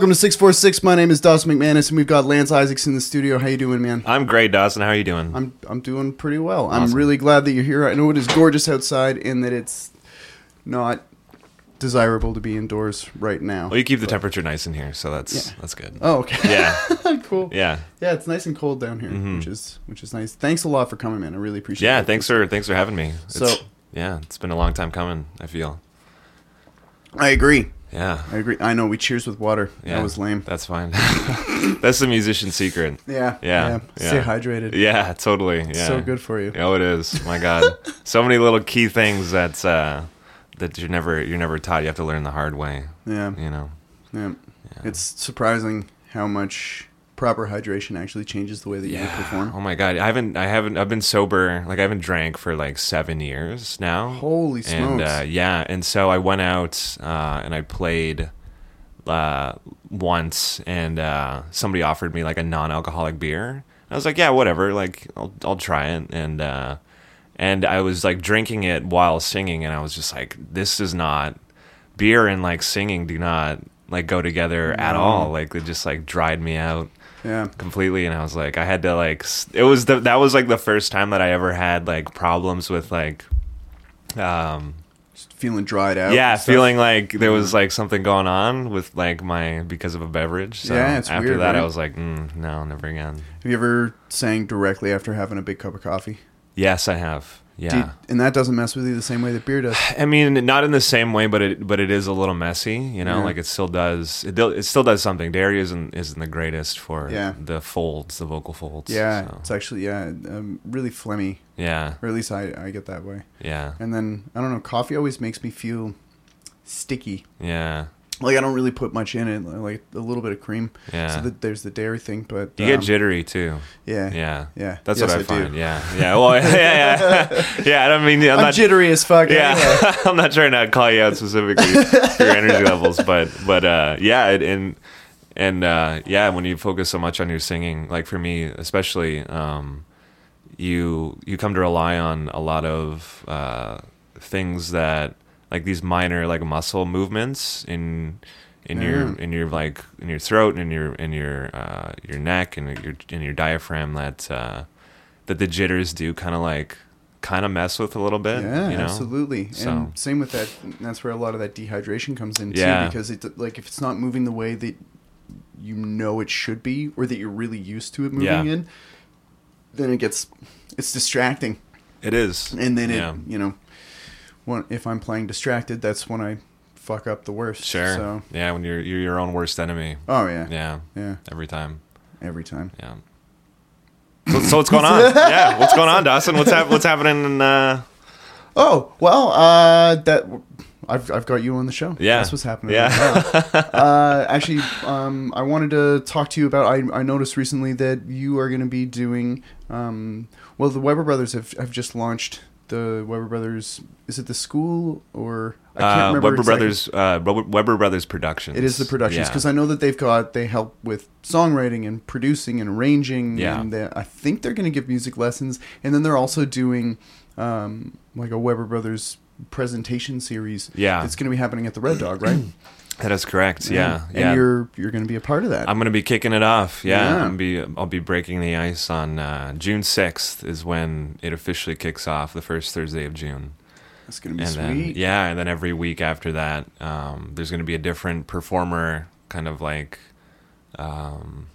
welcome to 646. My name is Dawson McManus, and we've got Lance Isaacs in the studio. How you doing, man? I'm great, Dawson. How are you doing? I'm I'm doing pretty well. I'm Awesome. really glad that you're here. I know it is gorgeous outside, and that it's not desirable to be indoors right now. well, you keep the temperature nice in here, so that's Yeah. that's good. Oh, okay. Yeah, cool. yeah, Yeah, it's nice and cold down here, mm-hmm. which is which is nice. Thanks a lot for coming, man. I really appreciate yeah. it. Thanks for thanks for having me. It's, So- yeah, it's been a long time coming. I feel. I agree. Yeah, I agree. I know we cheers with water. yeah. That was lame. That's fine. that's the musician secret. Yeah. Yeah, Stay yeah. hydrated. Yeah, totally. Yeah. So good for you. Oh, it is. My God, so many little key things that uh, that you're never you're never taught. You have to learn the hard way. Yeah. You know. Yeah. It's surprising how much proper hydration actually changes the way that you perform. Oh my God, I haven't I haven't I've been sober like I haven't drank for like seven years now. Holy smokes. and uh, yeah, and so I went out uh, and I played uh, once, and uh, somebody offered me like a non-alcoholic beer. I was like, yeah, whatever, like I'll I'll try it, and uh, and I was like drinking it while singing, and I was just like, this is not beer and like singing do not like go together at all. Like it just like dried me out yeah. completely and i was like i had to like it was the that was like the first time that i ever had like problems with like um Just feeling dried out. yeah feeling like there was like something going on with like my because of a beverage so Yeah, it's after weird, that i was like mm, no never again Have you ever sang directly after having a big cup of coffee? yes i have yeah you- and that doesn't mess with you the same way that beer does. I mean, not in the same way, but it but it is a little messy, you know. Yeah. Like it still does it, do- it still does something. Dairy isn't isn't the greatest for Yeah. the folds, the vocal folds. Yeah, so, it's actually yeah, um, really phlegmy, yeah, or at least I, I get that way. yeah, And then I don't know, coffee always makes me feel sticky. yeah, Like I don't really put much in it, like a little bit of cream. yeah. So that there's the dairy thing, but You get um, jittery too. Yeah, Yeah. yeah. That's Yes, what I, do. find. Yeah. Yeah. Well, yeah, yeah. Yeah. I don't mean, I'm, I'm, not, jittery as fuck. yeah. anyway. I'm not trying to call you out specifically for your energy levels, but, but, uh, yeah. it- And, and, uh, yeah, when you focus so much on your singing, like for me, especially, um, you, you come to rely on a lot of, uh, things that, like these minor, like muscle movements in, in your in your like in your throat and in your in your uh, your neck and your in your diaphragm that uh, that the jitters do kind of like kind of mess with a little bit. Yeah, you know? absolutely. So- And same with that. That's where a lot of that dehydration comes in too, Yeah. because it's like if it's not moving the way that you know it should be, or that you're really used to it moving Yeah. in, then it gets it's distracting, It is, and then it Yeah. you know, when if I'm playing distracted, that's when I fuck up the worst. Sure. So Yeah, when you're you're your own worst enemy. oh yeah, Yeah, yeah, every time. every time. Yeah. So, so what's going on? yeah, what's going on, Dawson? What's hap- what's happening? In, uh, Oh well, uh, that I've I've got you on the show. Yeah. that's what's happening. Yeah. uh, actually, um, I wanted to talk to you about. I I noticed recently that you are going to be doing. Um, well, the Weber Brothers have have just launched the Weber Brothers. Is it the school or I can't uh, remember. Weber exactly. Brothers, uh, Weber Brothers Productions. It is the productions Yeah. because I know that they've got they help with songwriting and producing and arranging. Yeah. and they- I think they're going to give music lessons, and then they're also doing um, like a Weber Brothers presentation series. Yeah. it's going to be happening at the Red Dog, right? That is correct. Yeah, yeah. and you're you're going to be a part of that. I'm gonna be kicking it off. Yeah, Yeah. I'm be I'll be breaking the ice on uh, June 6th is when it officially kicks off. The first Thursday of June, It's going to be and sweet. then yeah, and then every week after that, um, there's gonna be a different performer. Kind of like, um,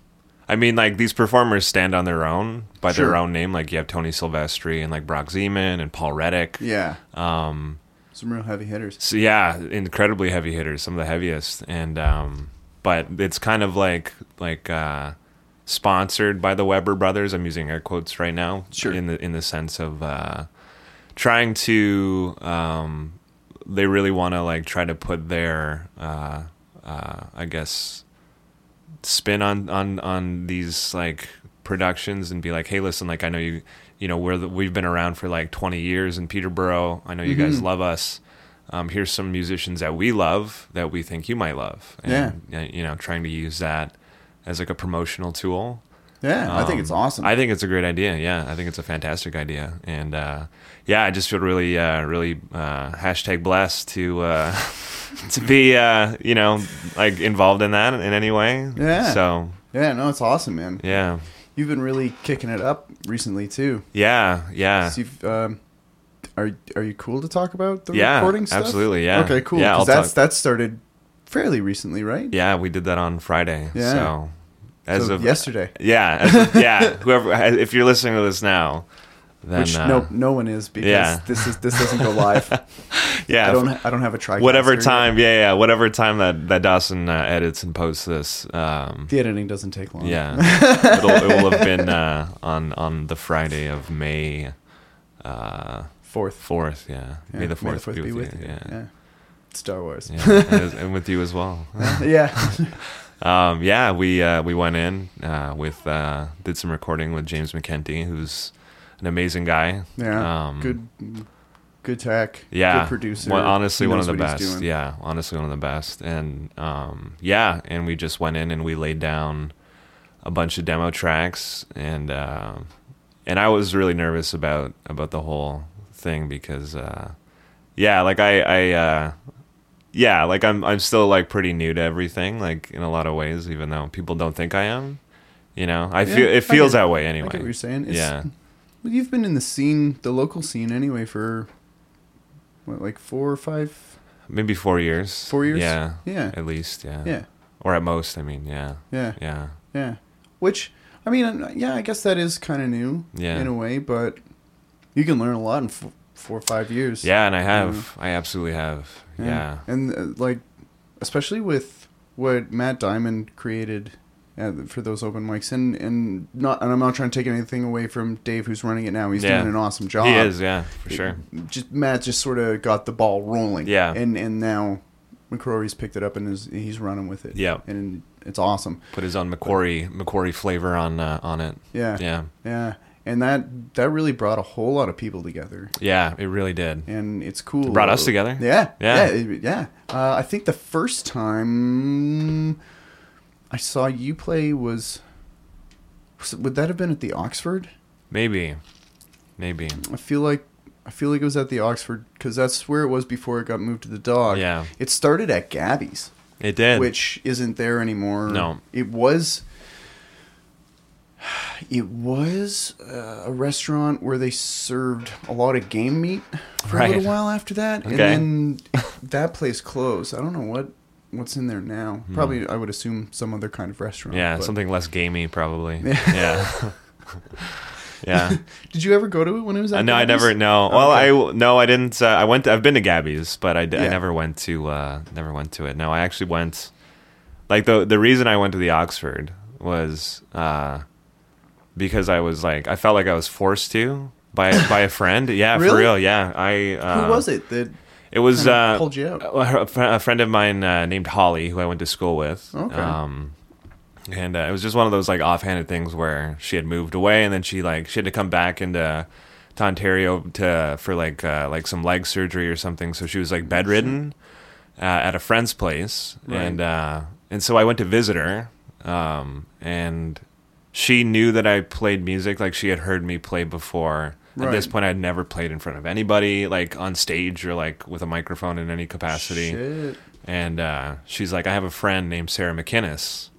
I mean, like these performers stand on their own by Sure. their own name. Like you have Tony Silvestri and like Brock Zeman and Paul Reddick. yeah, Um, some real heavy hitters. so yeah, incredibly heavy hitters, some of the heaviest, and um, but it's kind of like like uh, sponsored by the Weber brothers. I'm using air quotes right now, Sure. in the in the sense of uh, trying to. Um, they really want to like try to put their, uh, uh, I guess, spin on on on these like productions and be like, hey, listen, like I know you, you know, we're the, we've been around for like 20 years in Peterborough. I know you guys Mhm. love us. Um, here's some musicians that we love that we think you might love. And, uh, you know, trying to use that as like a promotional tool. Yeah, I think Um, it's awesome. I think it's a great idea. Yeah, I think it's a fantastic idea, and uh, yeah, I just feel really, uh, really uh, hashtag blessed to uh, to be, uh, you know, like involved in that in any way. Yeah. So yeah, no, it's awesome, man. yeah, You've been really kicking it up recently too. yeah, yeah. Um, are are you cool to talk about the Yeah, recording stuff? absolutely, yeah. Okay, cool. Yeah, that's talk- that started fairly recently, right? Yeah, we did that on Friday. Yeah. So as So of yesterday. yeah, of- yeah. Whoever, if you're listening to this now, then Which uh, no no one is because yeah. this is this doesn't go live. yeah, I don't I don't have a try. whatever time, yeah, yeah, whatever time that that Dawson uh, edits and posts this, um, The editing doesn't take long. yeah, it'll, it will have been uh, on on the Friday of May uh, Fourth. fourth. Yeah. Yeah, May the fourth be with you. Yeah. Yeah. Star Wars. Yeah, and, and with you as well. yeah. Um, yeah, we uh, we went in uh, with uh, did some recording with James McKenty, who's an amazing guy. Yeah. Um, good good tech. Yeah, Good producer. Well, honestly, one of the best. Yeah, honestly, one of the best. And um, yeah, and we just went in and we laid down a bunch of demo tracks, and uh, and I was really nervous about about the whole thing because uh, yeah, like I I. Uh, yeah, like I'm I'm still like pretty new to everything, like in a lot of ways, even though people don't think I am. You know, I Yeah, feel it feels get- that way I anyway. get what you're saying. It's, yeah, Well, you've been in the scene, the local scene anyway for what, like four or five, maybe four years. four years? Yeah, Yeah. at least. Yeah. Yeah. Or at most. I mean, yeah, Yeah. yeah. Yeah. Which, I mean, yeah, I guess that is kind of new Yeah. in a way, but you can learn a lot in f- four or five years. Yeah, and I have. I absolutely have. Yeah. And uh, like, especially with what Matt Diamond created for those open mics, and and not, and I'm not trying to take anything away from Dave, who's running it now. He's Yeah. doing an awesome job. He is, yeah, for sure. Just Matt just sort of got the ball rolling. Yeah. And and now McCrory's picked it up and is he's running with it. Yeah. And it's awesome. Put his own McQuarrie McQuarrie flavor on uh, on it. Yeah. Yeah. Yeah. And that that really brought a whole lot of people together. Yeah, it really did. and it's cool. It brought us together? Yeah, Yeah. yeah, yeah. yeah. Uh, I think the first time I saw you play was, was would that have been at the Oxford? Maybe. Maybe. I feel like I feel like it was at the Oxford because that's where it was before it got moved to the Dog. Yeah. it started at Gabby's, It did. which isn't there anymore. No. it was. It was uh, a restaurant where they served a lot of game meat for a little while after that, and then that place closed. I don't know what what's in there now. Probably, I would assume some other kind of restaurant. Hmm. yeah, but- something less gamey probably. Yeah. Yeah. Did you ever go to it when it was? At Uh, no, I Gabby's? never. No, well. I no, I didn't. Uh, I went. I've been to Gabby's, but I, d- I Yeah. never went to. Uh, never went to it. No, I actually went. Like the the reason I went to the Oxford was uh, because I was like I felt like I was forced to by by a friend. Yeah, for Really? real. Yeah, I. Uh, Who was it that It was uh, pulled you out? a, a friend of mine uh, named Holly, who I went to school with. Okay. Um, and uh, it was just one of those like offhanded things where she had moved away, and then she like she had to come back into to Ontario to for like uh, like some leg surgery or something. So she was like bedridden uh, at a friend's place, Right. and uh, and so I went to visit her, um, and she knew that I played music. Like she had heard me play before. At this point, I'd never played in front of anybody, like on stage or like with a microphone in any capacity. Shit. And uh, she's like, I have a friend named Sarah McInnes,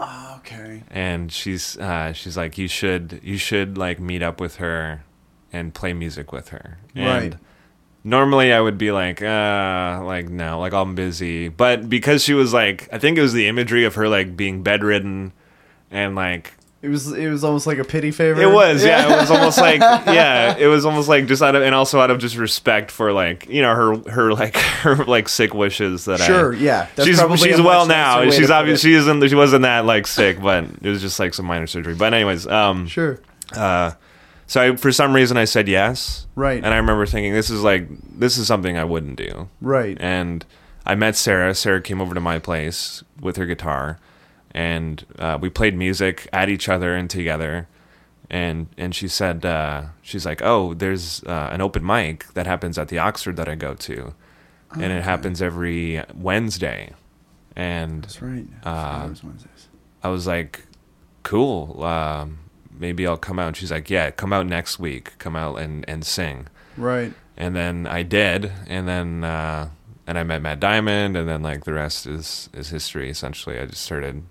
Oh, okay. and she's uh, she's like, you should you should like meet up with her and play music with her. And Right. Normally, I would be like, uh, like no, like I'm busy. But because she was like, I think it was the imagery of her like being bedridden, and like It was it was almost like a pity favor. it was, yeah. It was almost like, yeah. It was almost like just out of, and also out of just respect for like, you know, her, her like, her like sick wishes that I. Sure, yeah. That's she's she's well now. She's obviously she isn't she wasn't that like sick, but it was just like some minor surgery. But anyways, um, Sure. uh, so I, for some reason I said yes, Right. and I remember thinking this is like this is something I wouldn't do, Right. and I met Sarah. Sarah came over to my place with her guitar, and uh, we played music at each other and together. And and she said uh, she's like, oh, there's uh, an open mic that happens at the Oxford that I go to, and it happens every Wednesday. And That's right. Uh, Wednesdays. I was like, cool. Um, maybe I'll come out. And she's like, yeah, come out next week. Come out and and sing. Right. And then I did, and then uh, and I met Matt Diamond, and then like the rest is is history. Essentially, I just started.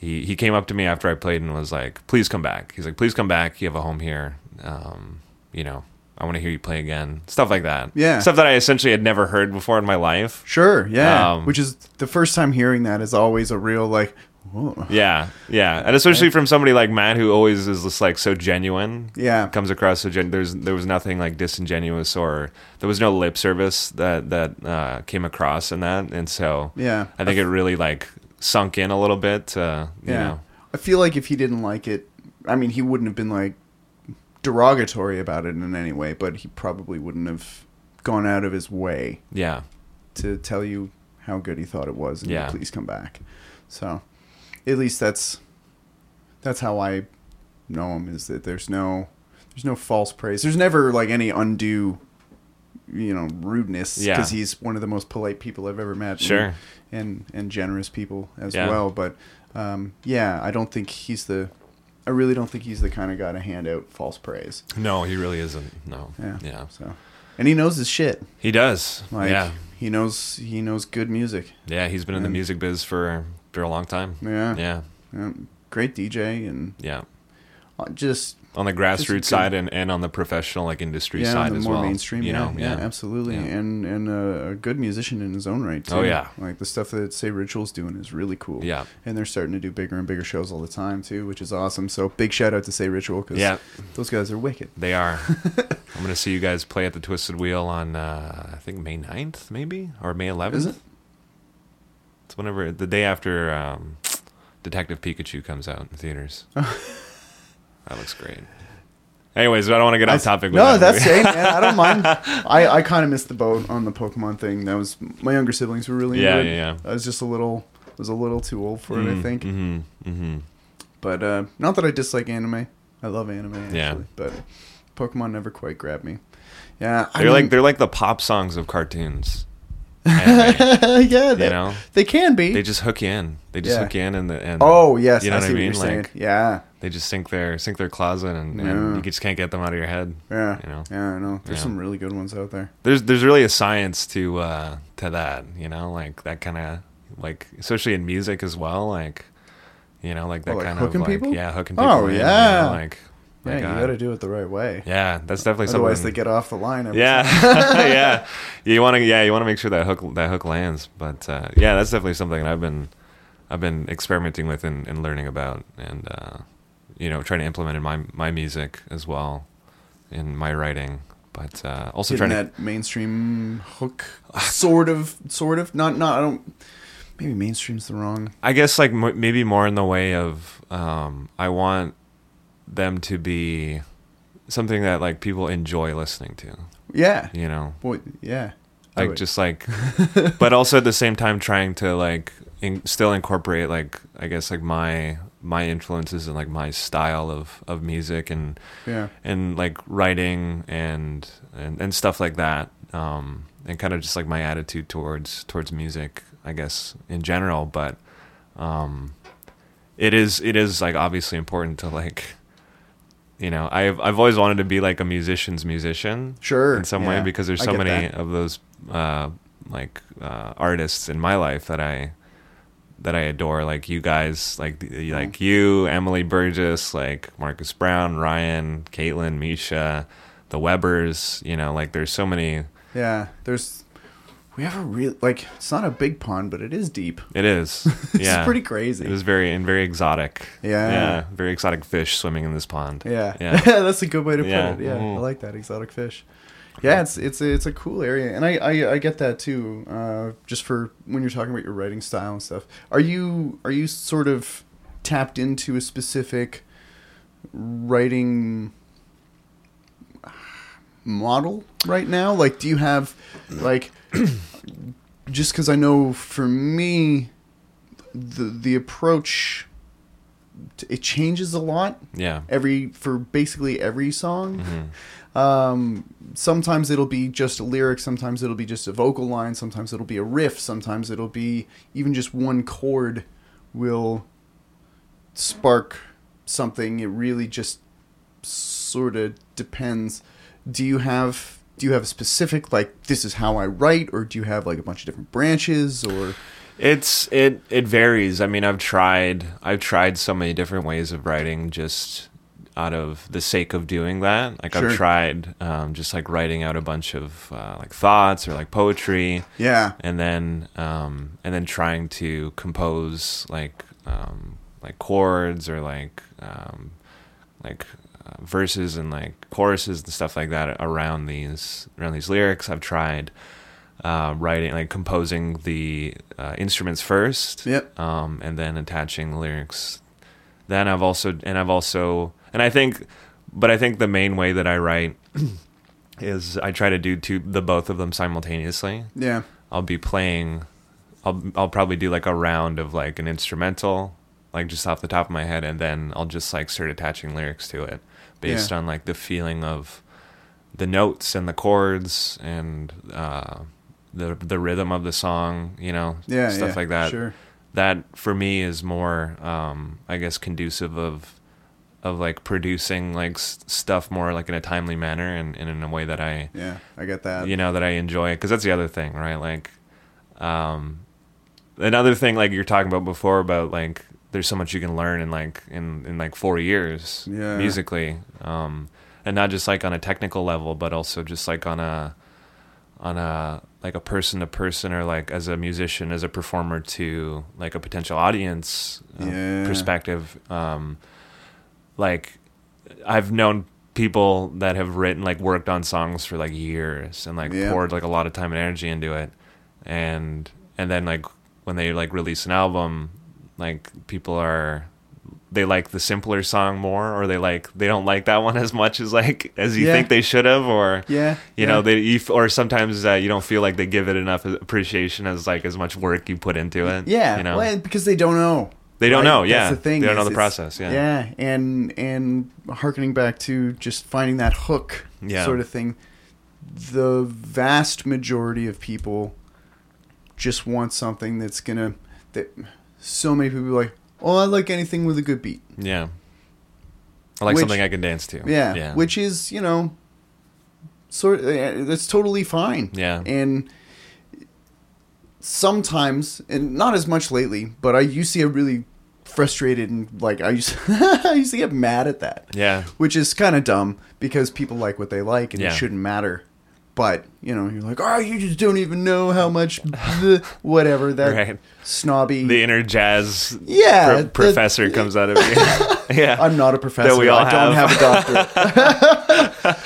He he came up to me after I played and was like, "Please come back." He's like, "Please come back. You have a home here. Um, you know, I want to hear you play again." Stuff like that. Yeah. Stuff that I essentially had never heard before in my life. Sure. Yeah. Um, Which is the first time hearing that is always a real like. Whoa. Yeah, yeah, and especially from somebody like Matt, who always is just like so genuine. Yeah. comes across so gen- there's there was nothing like disingenuous or there was no lip service that that uh, came across in that, and so Yeah. I think it really like sunk in a little bit. Uh, you Yeah. know, I feel like if he didn't like it, I mean, he wouldn't have been like derogatory about it in any way, but he probably wouldn't have gone out of his way yeah, to tell you how good he thought it was and Yeah. please come back. So, at least that's that's how I know him is that there's no there's no false praise. There's never like any undue you know rudeness Yeah. because he's one of the most polite people I've ever met. and- Sure. And and generous people as Yeah. well, but um, yeah, I don't think he's the I really don't think he's the kind of guy to hand out false praise. no, he really isn't. No, Yeah. yeah, So, and he knows his shit. he does. Like yeah, he knows he knows good music. yeah, he's been in the music biz for for a long time. Yeah. yeah, Yeah, great DJ and yeah. uh, just On the grassroots side and, and on the professional like industry yeah, side the as more well. mainstream. you yeah, know, yeah, absolutely, Yeah. and and uh, a good musician in his own right. Too. Oh, yeah. like the stuff that Say Ritual's doing is really cool. Yeah. and they're starting to do bigger and bigger shows all the time too, which is awesome. So big shout out to Say Ritual because Yeah. those guys are wicked. They are. I'm going to see you guys play at the Twisted Wheel on, uh, I think, May 9th, maybe? Or May 11th? Is it? It's whenever, the day after um, Detective Pikachu comes out in theaters. that looks great. Anyways, I don't want to get off topic. No, that's great, man. I don't mind. I, I kind of missed the boat on the Pokemon thing. That was my younger siblings were really Yeah, into it. yeah, yeah. I was just a little was a little too old for it, I think. Mm-hmm, mm-hmm. But uh, not that I dislike anime. I love anime actually. Yeah. But Pokemon never quite grabbed me. Yeah, They're mean- like they're like the pop songs of cartoons. Anime, yeah, they, you know, they can be. they just hook you in. They just Yeah. hook you in, and the and oh yes, you know I what see I what mean? saying. Like Yeah, they just sink their sink their claws in, and, Yeah. and you just can't get them out of your head. yeah, You know. yeah. I know. There's Yeah. some really good ones out there. there's there's really a science to uh to that you know like that kind of like especially in music as well like you know like that Oh, like kind of like people? yeah hooking people Oh, in, you yeah. know, like Yeah, you got to do it the right way. yeah that's definitely something Otherwise, something they get off the line. yeah yeah you want to yeah you want to make sure that hook that hook lands but uh yeah that's definitely something I've been I've been experimenting with and, and learning about and uh you know trying to implement in my my music as well in my writing but uh also trying to that mainstream hook, sort of, sort of. Not, not. I don't. Maybe mainstream's the wrong. I guess like m- maybe more in the way of um, I want them to be something that like people enjoy listening to. Yeah. You know, Boy, yeah. Like just like, but also at the same time trying to like in, still incorporate like I guess like my my influences and like my style of of music and Yeah. and like writing and and, and stuff like that um and kind of just like my attitude towards towards music i guess in general but um it is it is like obviously important to like you know i've i've always wanted to be like a musician's musician Sure. in some way because there's so many that. of those uh like uh artists in my life that i that I adore, like you guys, like the- like you, Emily Burgess, like Marcus Brown, Ryan, Caitlin, Misha, the Webers. You know, like there's so many. Yeah. There's. We have a real like. It's not a big pond, but it is deep. It is, It's yeah, pretty crazy. It is very and very exotic. Yeah. yeah, very exotic fish swimming in this pond. Yeah, Yeah. that's a good way to Yeah. put it. Yeah, Mhm. I like that exotic fish. Yeah, it's it's a, it's a cool area, and I, I, I get that too. Uh, just for when you're talking about your writing style and stuff, are you are you sort of tapped into a specific writing model right now? Like, do you have like just because I know for me the the approach it changes a lot Yeah, every for basically every song. Mhm. Um, sometimes it'll be just a lyric, sometimes it'll be just a vocal line, sometimes it'll be a riff, sometimes it'll be even just one chord will spark something. It really just sort of depends. Do you have do you have a specific like this is how I write, or do you have like a bunch of different branches, or It's it it varies. I mean, I've tried I've tried so many different ways of writing just out of the sake of doing that. Like Sure. I've tried um, just like writing out a bunch of uh, like thoughts or like poetry, yeah, and then um, and then trying to compose like um, like chords or like um, like uh, verses and like choruses and stuff like that around these around these lyrics. I've tried uh, writing like composing the uh, instruments first, Yep. um, and then attaching the lyrics. Then I've also and I've also and I think, but I think the main way that I write is I try to do two the both of them simultaneously. yeah, I'll be playing I'll I'll probably do like a round of like an instrumental like just off the top of my head and then I'll just like start attaching lyrics to it based Yeah. on like the feeling of the notes and the chords and uh the the rhythm of the song, you know, yeah, stuff yeah, like that. Sure. That for me is more um I guess conducive of of like producing like s- stuff more like in a timely manner and, and in a way that I Yeah, I get that. you know that I enjoy because that's the other thing, right? Like, um, another thing like you're talking about before about like there's so much you can learn in like in in like four years Yeah. musically, um, and not just like on a technical level, but also just like on a on a like a person to person or like as a musician as a performer to like a potential audience uh, Yeah. perspective um like i've known people that have written like worked on songs for like years and like Yeah. poured like a lot of time and energy into it and and then like when they like release an album like people are they like the simpler song more or they like they don't like that one as much as like as you Yeah. think they should have or Yeah, you yeah. know they you, f- or sometimes uh, you don't feel like they give it enough appreciation as like as much work you put into it Yeah, you know well, because they don't know. they don't right? know That's yeah the thing they don't know the process yeah yeah, and and harkening back to just finding that hook Yeah. sort of thing. The vast majority of people just want something that's gonna that so many people are like, oh, I like anything with a good beat. yeah. I like Which- something I can dance to. Yeah, yeah. which is you know, sort uh, that's totally fine. yeah. And sometimes and not as much lately but i used to get really frustrated and like i used i used to get mad at that. Yeah. Which is kind of dumb because people like what they like and Yeah. it shouldn't matter but you know you're like oh you just don't even know how much the, whatever that right snobby the inner jazz yeah pro- that- professor comes out of you yeah i'm not a professor we all i don't have. have a doctorate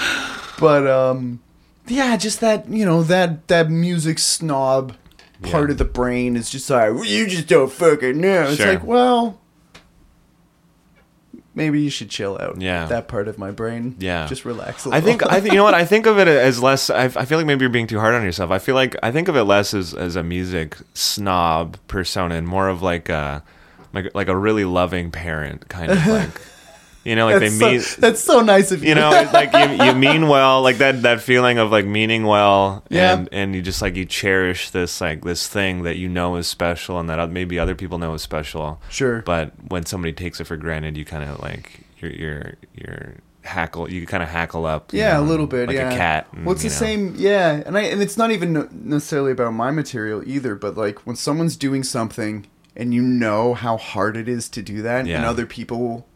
but um yeah just that you know that that music snob part Yeah. of the brain is just like "Well, you just don't fucking know it's Sure. like well maybe you should chill out Yeah. that part of my brain Yeah. just relax a I think I think you know what I think of it as less. I, I feel like maybe you're being too hard on yourself. I feel like I think of it less as as a music snob persona and more of like a like like a really loving parent kind of like you know like that's, they so, mean that's so nice of you you know like you, you mean well like that that feeling of like meaning well Yeah. and and you just like you cherish this like this thing that you know is special and that maybe other people know is special sure but when somebody takes it for granted you kind of like you're you're you're hackle you kind of hackle up Yeah, a little bit. like yeah. a cat and, Well, it's the know. same. Yeah, and I and it's not even necessarily about my material either. But like when someone's doing something and you know how hard it is to do that, and other people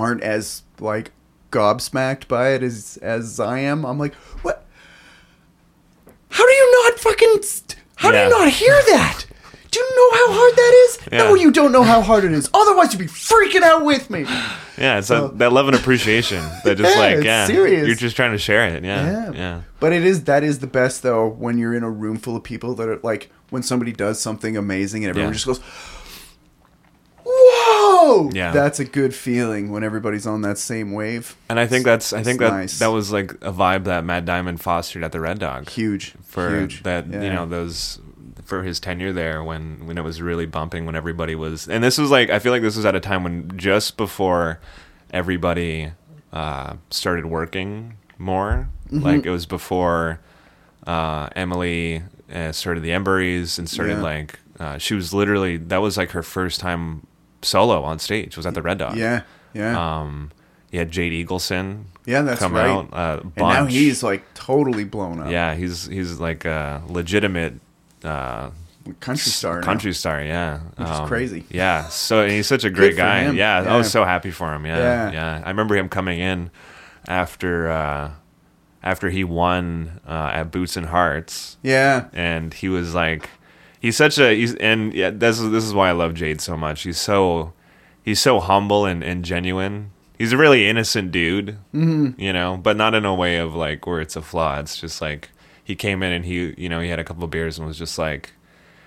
aren't as like gobsmacked by it as as I am, I'm like, what? How do you not fucking? st- How Yeah. do you not hear that? Do you know how hard that is? No, you don't know how hard it is. Otherwise, you'd be freaking out with me. yeah it's So- that, that love and appreciation that just Yeah, like yeah serious. you're just trying to share it yeah Yeah. yeah But it is that is the best though when you're in a room full of people that are like when somebody does something amazing and everyone Yeah. just goes, "Whoa!" Yeah. that's a good feeling when everybody's on that same wave. and I think that's I think that nice. that was like a vibe that Matt Diamond fostered at the Red Dog Huge for huge. that you know those for his tenure there when when it was really bumping when everybody was and this was like I feel like this was at a time when just before everybody uh, started working more Mm-hmm. like it was before uh, Emily uh, started the Emberies and started Yeah. like uh, she was literally that was like her first time solo on stage. Was at the Red Dog. Yeah, yeah, Um, you had Jade Eagleson yeah. That's come right. out. Uh, and now he's like totally blown up. yeah, he's he's like a legitimate uh, country star. now. country star. Yeah, Which is crazy. Yeah, so he's such a great guy. him. Yeah, I was so happy for him. Yeah, Yeah. yeah. I remember him coming in after uh, after he won uh, at Boots and Hearts, Yeah, and he was like, he's such a he's and yeah, this is this is why I love Jade so much. He's so he's so humble and, and genuine. He's a really innocent dude, mm-hmm. you know, but not in a way of like where it's a flaw. It's just like he came in and he, you know, he had a couple of beers and was just like,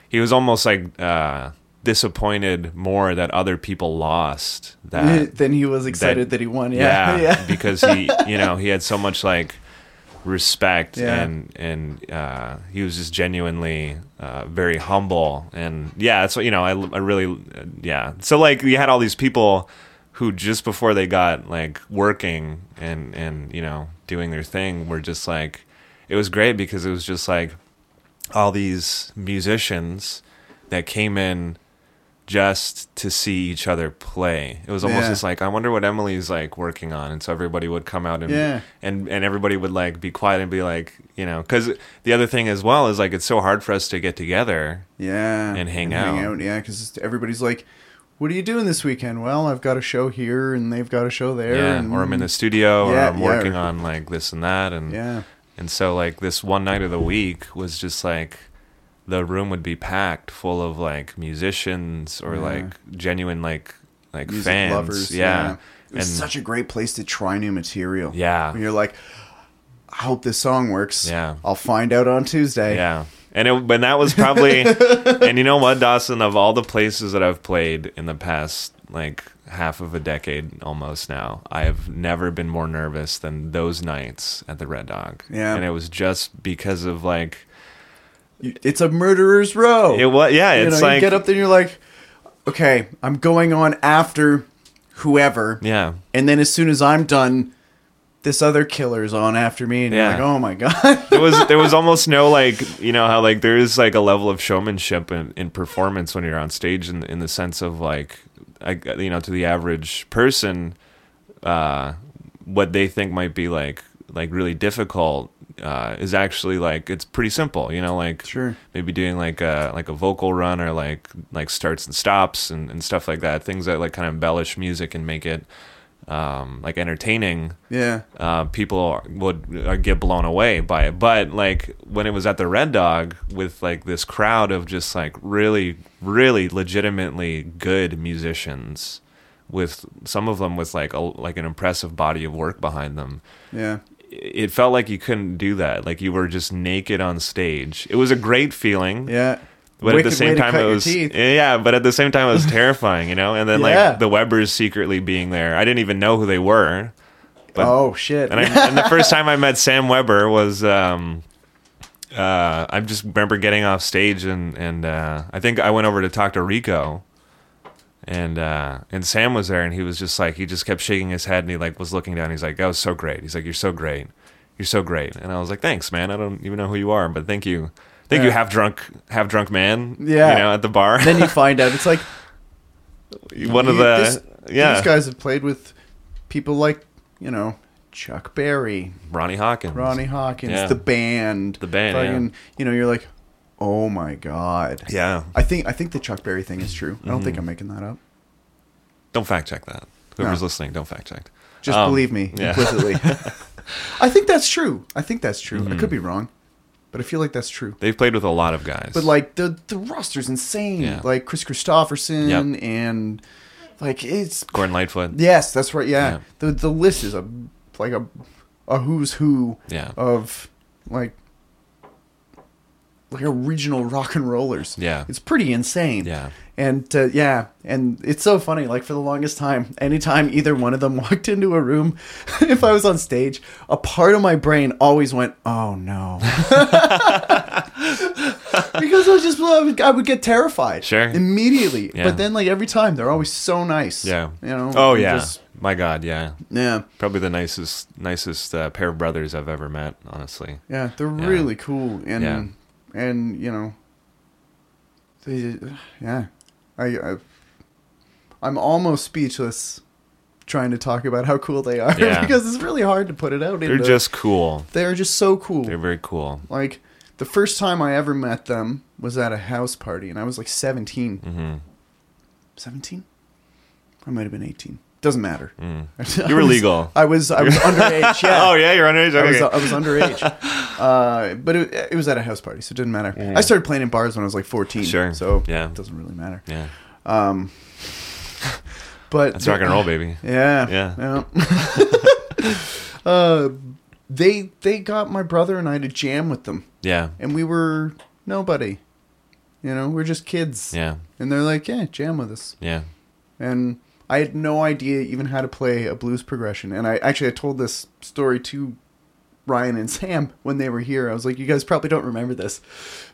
he was almost like uh, disappointed more that other people lost. That than he was excited that, he won. Yeah, yeah, yeah. because he, you know, he had so much like respect Yeah. and and uh, he was just genuinely uh, very humble and yeah, that's what you know. I, I really uh, yeah. So like you had all these people who just before they got like working and and you know doing their thing were just like it was great because it was just like all these musicians that came in just to see each other play. It was almost Yeah. just like I wonder what Emily's like working on, and so everybody would come out and Yeah. and and everybody would like be quiet and be like, you know, because the other thing as well is like it's so hard for us to get together. Yeah, And hang out. Yeah, because everybody's like, "What are you doing this weekend?" Well, I've got a show here, and they've got a show there. Yeah, and, or I'm in the studio, Yeah, or I'm working on like this and that, and Yeah, and so like this one night of the week was just like the room would be packed full of like musicians or Yeah. like genuine like like music fans. lovers. yeah. it was And- such a great place to try new material. Yeah. when you're like, "I hope this song works." Yeah. I'll find out on Tuesday. Yeah. And it, but that was probably, and you know what, Dawson, of all the places that I've played in the past like half of a decade almost now, I have never been more nervous than those nights at the Red Dog. Yeah. And it was just because of like, it's a murderer's row. it was, yeah, you it's know, like, you get up there and you're like, "Okay, I'm going on after whoever." yeah. And then as soon as I'm done, this other killer's on after me, and Yeah. you're like, "Oh my god!" there was there was almost no like you know how like there is like a level of showmanship in, in performance when you're on stage in in the sense of like I, you know to the average person uh what they think might be like like really difficult uh is actually like it's pretty simple you know like Sure. maybe doing like a like a vocal run or like like starts and stops and, and stuff like that things that like kind of embellish music and make it um like entertaining yeah, uh, people would uh, get blown away by it. But like when it was at the Red Dog with like this crowd of just like really, really legitimately good musicians, with some of them with like a, like an impressive body of work behind them. yeah, It felt like you couldn't do that. Like you were just naked on stage. It was a great feeling. yeah. But Wicked at the same time, it was yeah. But at the same time, it was terrifying, you know. And then Yeah. like the Webers secretly being there, I didn't even know who they were. But oh shit! and, I, and the first time I met Sam Weber was, um, uh, I just remember getting off stage and and uh, I think I went over to talk to Rico, and uh, and Sam was there and he was just like he just kept shaking his head and he like was looking down. He's like, "That was so great." He's like, "You're so great, you're so great," and I was like, "Thanks, man. I don't even know who you are, but thank you." Thank you, half drunk, half drunk man. Yeah. you know, at the bar. then you find out it's like one of the this- yeah, These guys have played with people like you know Chuck Berry, Ronnie Hawkins, Ronnie Hawkins, Yeah. the band, The band, yeah. You know, you're like, oh my god. Yeah, I think I think the Chuck Berry thing is true. I don't Mm-hmm. think I'm making that up. don't fact check that. Whoever's No. listening, don't fact check. Just Um, believe me yeah. implicitly. I think that's true. I think that's true. Mm-hmm. I could be wrong, but I feel like that's true. They've played with a lot of guys. But like the the roster's insane. Yeah. Like Kris Kristofferson Yep. and like it's Gordon Lightfoot. yes, that's right. Yeah, Yeah. the the list is a like a a who's who Yeah. of like like a regional rock and rollers. Yeah. it's pretty insane. Yeah. And uh, yeah, and it's so funny. Like for the longest time, anytime either one of them walked into a room, if I was on stage, a part of my brain always went, "Oh no," because I was just I would, I would get terrified, Sure. immediately. Yeah. But then like every time, they're always so nice. Yeah. you know. Oh yeah. just- My God, yeah. yeah, Probably the nicest nicest uh, pair of brothers I've ever met, honestly. yeah. They're Yeah. really cool, and Yeah. And you know, they yeah, I, I I'm almost speechless trying to talk about how cool they are Yeah. because it's really hard to put it out. They're into, just cool. they're just so cool. They're very cool. like the first time I ever met them was at a house party, and I was like 17. hmm 17? I might have been 18. Doesn't matter. Mm. You were was- legal. I was I was underage. Yeah. Oh yeah, you're underage. I was, Okay. I was underage, uh, but it, it was at a house party, so it didn't matter. I started playing in bars when I was like 14, Sure. so Yeah. it doesn't really matter. yeah, Um, but that's rock and roll, baby. Yeah, Yeah. yeah. uh, they they got my brother and I to jam with them, Yeah, and we were nobody. You know, we're just kids, yeah, and they're like, "Yeah, jam with us." yeah. and I had no idea even how to play a blues progression. And I actually I told this story to Ryan and Sam when they were here. I was like, you guys probably don't remember this,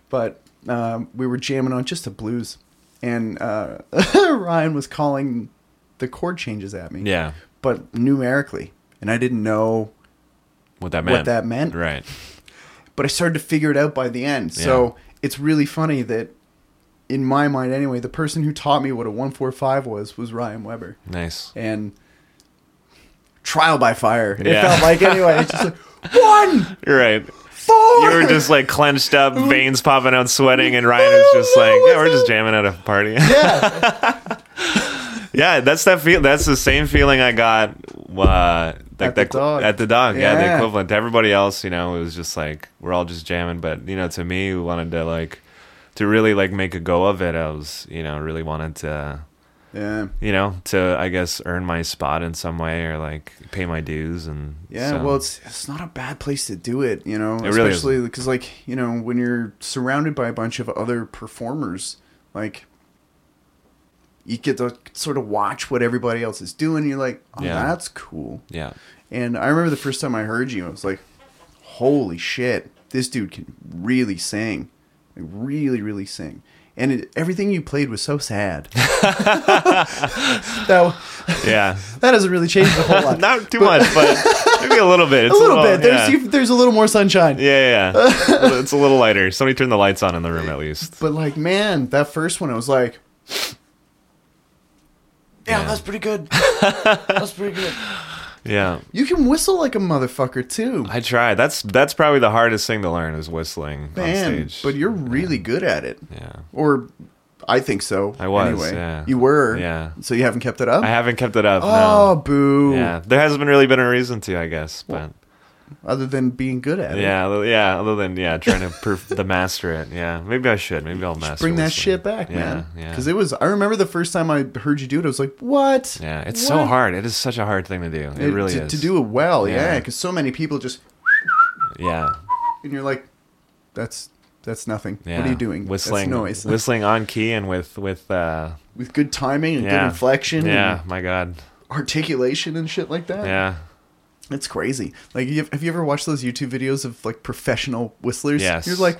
but um, we were jamming on just a blues, and uh, Ryan was calling the chord changes at me, Yeah. but numerically, and I didn't know What that meant. what that meant. Right. But I started to figure it out by the end. So it's really funny that. In my mind, anyway, the person who taught me what a one four five was was Ryan Weber. Nice. and trial by fire. It Yeah. felt like anyway. It's just like one, You're right. four. You were just like clenched up, veins popping out, sweating, and Ryan was just like, "Yeah, we're just jamming at a party." yeah, yeah, that's that feel. That's the same feeling I got. Uh, like At the that- dog. At the dog. Yeah. the equivalent to everybody else. You know, it was just like we're all just jamming. But you know, to me, we wanted to like to really like make a go of it. I was, you know, really wanted to. yeah, You know, to I guess earn my spot in some way or like pay my dues and yeah. so- Well, it's it's not a bad place to do it, you know. It really especially because like you know when you're surrounded by a bunch of other performers, like you get to sort of watch what everybody else is doing. And you're like, oh, Yeah. that's cool. yeah, And I remember the first time I heard you, I was like, holy shit, this dude can really sing. Really, really sing. And it, everything you played was so sad. that, yeah. that hasn't really changed a whole lot. Not too much, but maybe a little bit. a It's little bit. There's, yeah. you- there's a little more sunshine. Yeah, yeah, yeah. it's a little lighter. Somebody turn the lights on in the room at least. But like, man, that first one, I was like, yeah, Yeah. that's pretty good. that's pretty good. Yeah, You can whistle like a motherfucker too. I try. That's that's probably the hardest thing to learn is whistling on Man, stage. but you're really good at it. yeah, Or I think so. I was, Anyway, yeah. you were. Yeah. So you haven't kept it up. I haven't kept it up. oh, no. boo! Yeah, there hasn't been really been a reason to, I guess. But Other than being good at it. yeah, other- yeah. Other than yeah, trying to perf- the master it. Yeah, maybe I should. Maybe I'll master. It. Bring that shit back, yeah, man. Yeah, Because it was. I remember the first time I heard you do it. I was like, "What? yeah. It's so What? hard. It is such a hard thing to do. It, really to, is. to do it well. Yeah, Yeah. because so many people just Yeah, and you're like, "That's that's nothing. yeah. What are you doing? Whistling, That's noise. whistling on key and with with. uh With good timing and good inflection. Yeah, and my God. articulation and shit like that. Yeah. It's crazy. Like, you have you ever watched those YouTube videos of like professional whistlers? Yes. You're like,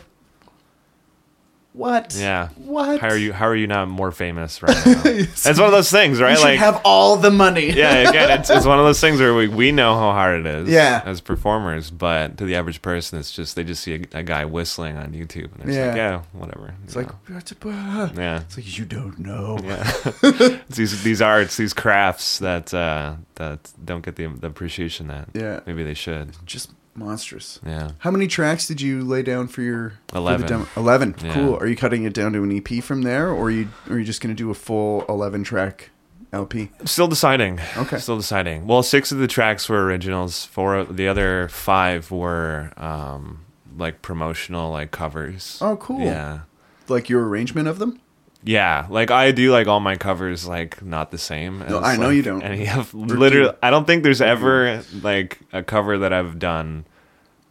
what? Yeah. What? How are you? How are you not more famous right now? it's one of those things, right? You like, have all the money. yeah. Again, it's, it's one of those things where we, we know how hard it is, Yeah. as performers, but to the average person, it's just they just see a, a guy whistling on YouTube, and it's Yeah. like, yeah, whatever. It's like, yeah. it's like you don't know. Yeah, it's these these arts, these crafts that uh, that don't get the, the appreciation that Yeah. maybe they should. Just monstrous. Yeah, How many tracks did you lay down for your for Eleven. demo? Eleven. Yeah. Cool. Are you cutting it down to an EP from there, or are you or are you just gonna do a full eleven track LP? still deciding. Okay. still deciding. Well, six of the tracks were originals. Four, the other five were um, like promotional, like covers. Oh, cool. Yeah. Like your arrangement of them? Yeah, like I do like all my covers like not the same. No, I know like, you don't. And you have literally, I don't think there's ever like a cover that I've done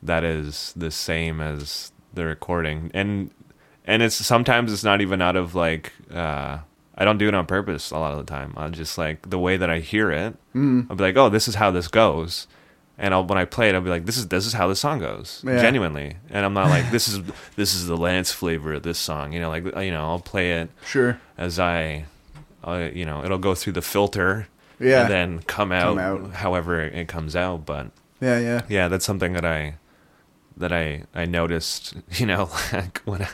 that is the same as the recording, and and it's sometimes it's not even out of like uh I don't do it on purpose a lot of the time. I'm just like the way that I hear it. Mm. I'll be like, oh, this is how this goes. And I'll, when I play it, I'll be like, "This is this is how the song goes, Yeah. genuinely." And I'm not like, "This is this is the Lance flavor of this song," you know. Like you know, I'll play it Sure. as I, uh, you know, it'll go through the filter, Yeah. and then come out, out. however it comes out. But Yeah, yeah. yeah, that's something that I that I I noticed. You know, like when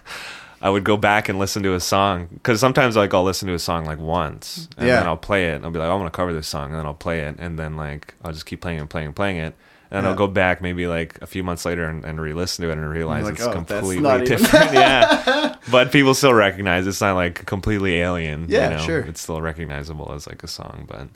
I would go back and listen to a song because sometimes like I'll listen to a song like once and Yeah. then I'll play it. And I'll be like, "Oh, I want to cover this song, and then I'll play it, and then like I'll just keep playing and playing and playing it. And then Yeah. I'll go back maybe like a few months later and, and re-listen to it and realize like, it's "Oh, completely different. yeah, but people still recognize it's not like completely alien. Yeah, you know? sure. It's still recognizable as like a song, but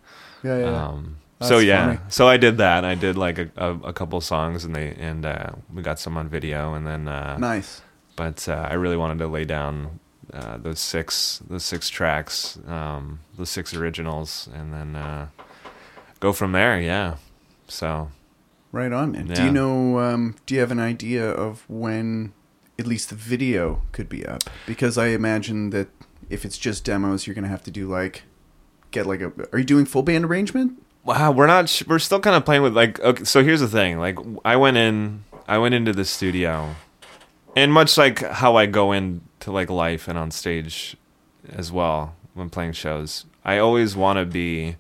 Yeah, yeah. um, That's so yeah, funny. so I did that. I did like a, a, a couple songs, and they and uh, we got some on video, and then uh, nice. but uh, I really wanted to lay down uh, those six those six tracks, um, those six originals, and then uh, go from there. Yeah. So Right on, man. Do you know? Um, do you have an idea of when, at least the video could be up? Because I imagine that if it's just demos, you're gonna have to do like, get like a. Are you doing full band arrangement? Wow, we're not. sh- We're still kind of playing with like. Okay, so here's the thing. Like I went in. I went into the studio, and much like how I go into like life and on stage, as well when playing shows, I always want to be.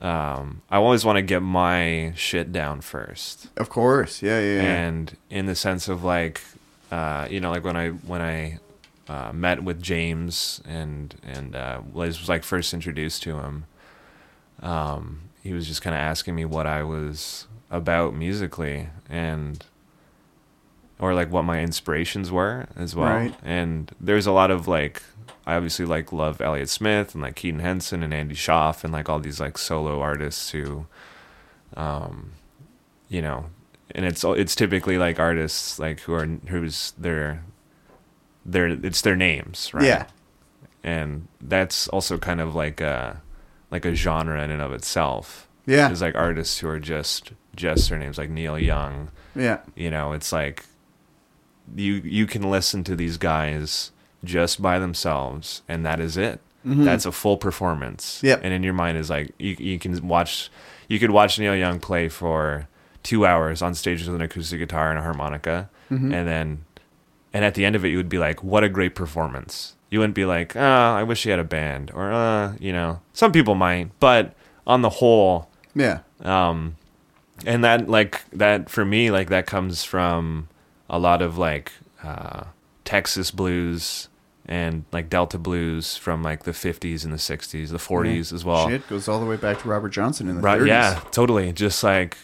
Um, I always want to get my shit down first. Of course. Yeah, yeah. yeah. and in the sense of like uh you know like when i when i uh, met with james and and uh was like first introduced to him um he was just kind of asking me what i was about musically and or like what my inspirations were as well Right. and there's a lot of like i obviously like love elliott smith and like keaton henson and andy shauf and like all these like solo artists who um you know and it's it's typically like artists like who are who's their their it's their names right Yeah. and that's also kind of like a like a genre in and of itself Yeah. There's like artists who are just just their names like neil young Yeah. you know it's like you you can listen to these guys just by themselves and that is it Mhm. that's a full performance Yep. and in your mind is like you, you can watch you could watch neil young play for two hours on stage with an acoustic guitar and a harmonica Mhm. and then and at the end of it you would be like what a great performance you wouldn't be like oh i wish he had a band or uh you know. Some people might but on the whole Yeah. um and that like that for me like that comes from a lot of like uh texas blues and like delta blues from like the 50s and the 60s the 40s as well. Shit goes all the way back to Robert Johnson in the right 30s. yeah totally. Just like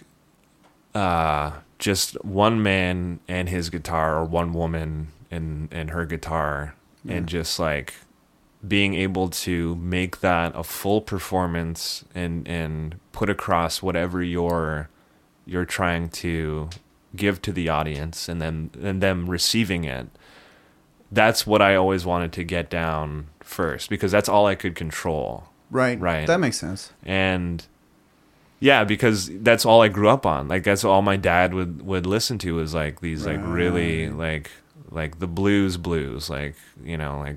uh just one man and his guitar or one woman and and her guitar and just like being able to make that a full performance and and put across whatever you're you're trying to give to the audience and then and them receiving it that's what i always wanted to get down first because that's all i could control Right. Right. That makes sense. and yeah because that's all i grew up on like that's all my dad would would listen to was like these like really like like the blues blues like you know like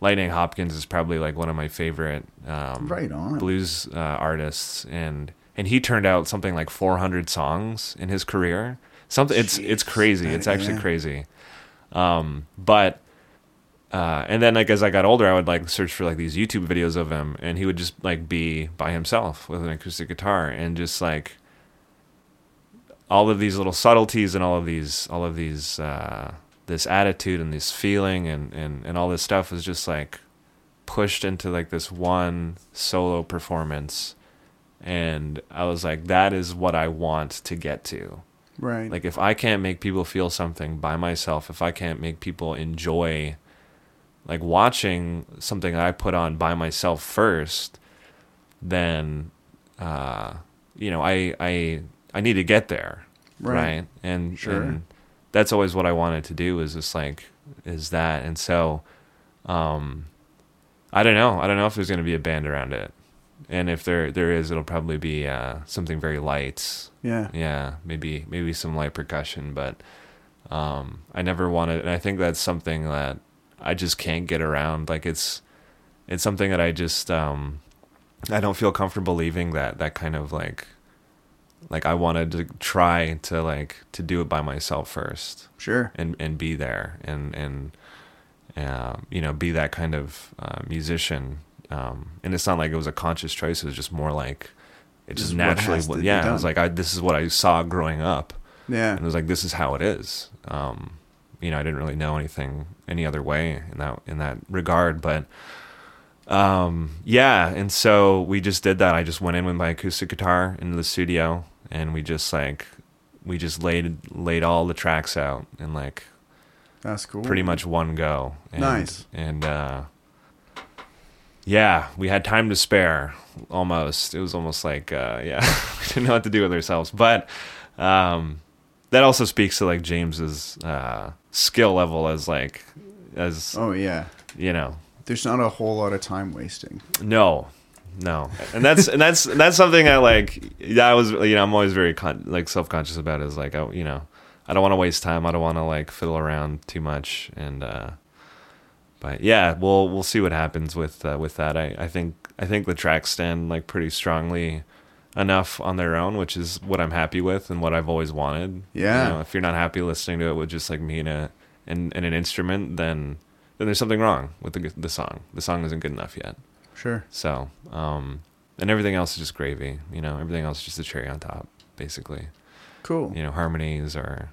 lightning hopkins is probably like one of my favorite um Right on. blues uh, artists. And and he turned out something like 400 songs in his career. Something it's it's crazy. It's actually yeah. crazy. Um but uh, and then like as I got older, I would like search for like these YouTube videos of him, and he would just like be by himself with an acoustic guitar, and just like all of these little subtleties and all of these all of these uh, this attitude and this feeling and and and all this stuff was just like pushed into like this one solo performance, and I was like, that is what I want to get to. Right. Like if I can't make people feel something by myself, if I can't make people enjoy like watching something I put on by myself first, then uh you know, I I I need to get there. Right. Right. And, Sure. and that's always what I wanted to do is just like is that. And so um I don't know. I don't know if there's gonna be a band around it. And if there there is, it'll probably be uh something very light yeah. yeah maybe maybe some light percussion but um i never wanted and i think that's something that i just can't get around like it's it's something that i just um i don't feel comfortable leaving that that kind of like like i wanted to try to like to do it by myself first Sure. and and be there and and uh, you know be that kind of uh, musician um, and it's not like it was a conscious choice it was just more like it just what naturally has to wa- be yeah it was like I, this is what I saw growing up Yeah. and it was like this is how it is um, you know I didn't really know anything any other way in that in that regard. But um, yeah, and so we just did that. I just went in with my acoustic guitar into the studio, and we just like we just laid laid all the tracks out in like That's cool. pretty much one go. And, Nice. And uh, yeah, we had time to spare almost. It was almost like uh, yeah, we didn't know what to do with ourselves. But um, that also speaks to like James's uh, skill level as like as Oh yeah. you know There's not a whole lot of time wasting. no, no, and that's and that's and that's something I like. Yeah, I was you know I'm always very con- like self conscious about. Is like I you know I don't want to waste time. I don't want to like fiddle around too much. And uh, but yeah, we'll we'll see what happens with uh, with that. I I think I think the tracks stand like pretty strongly enough on their own, which is what I'm happy with and what I've always wanted. Yeah. You know, if you're not happy listening to it with just like me and a and, and an instrument, then then there's something wrong with the the song. The song isn't good enough yet. Sure. So, um, and everything else is just gravy. You know, everything else is just a cherry on top, basically. Cool. You know, harmonies are,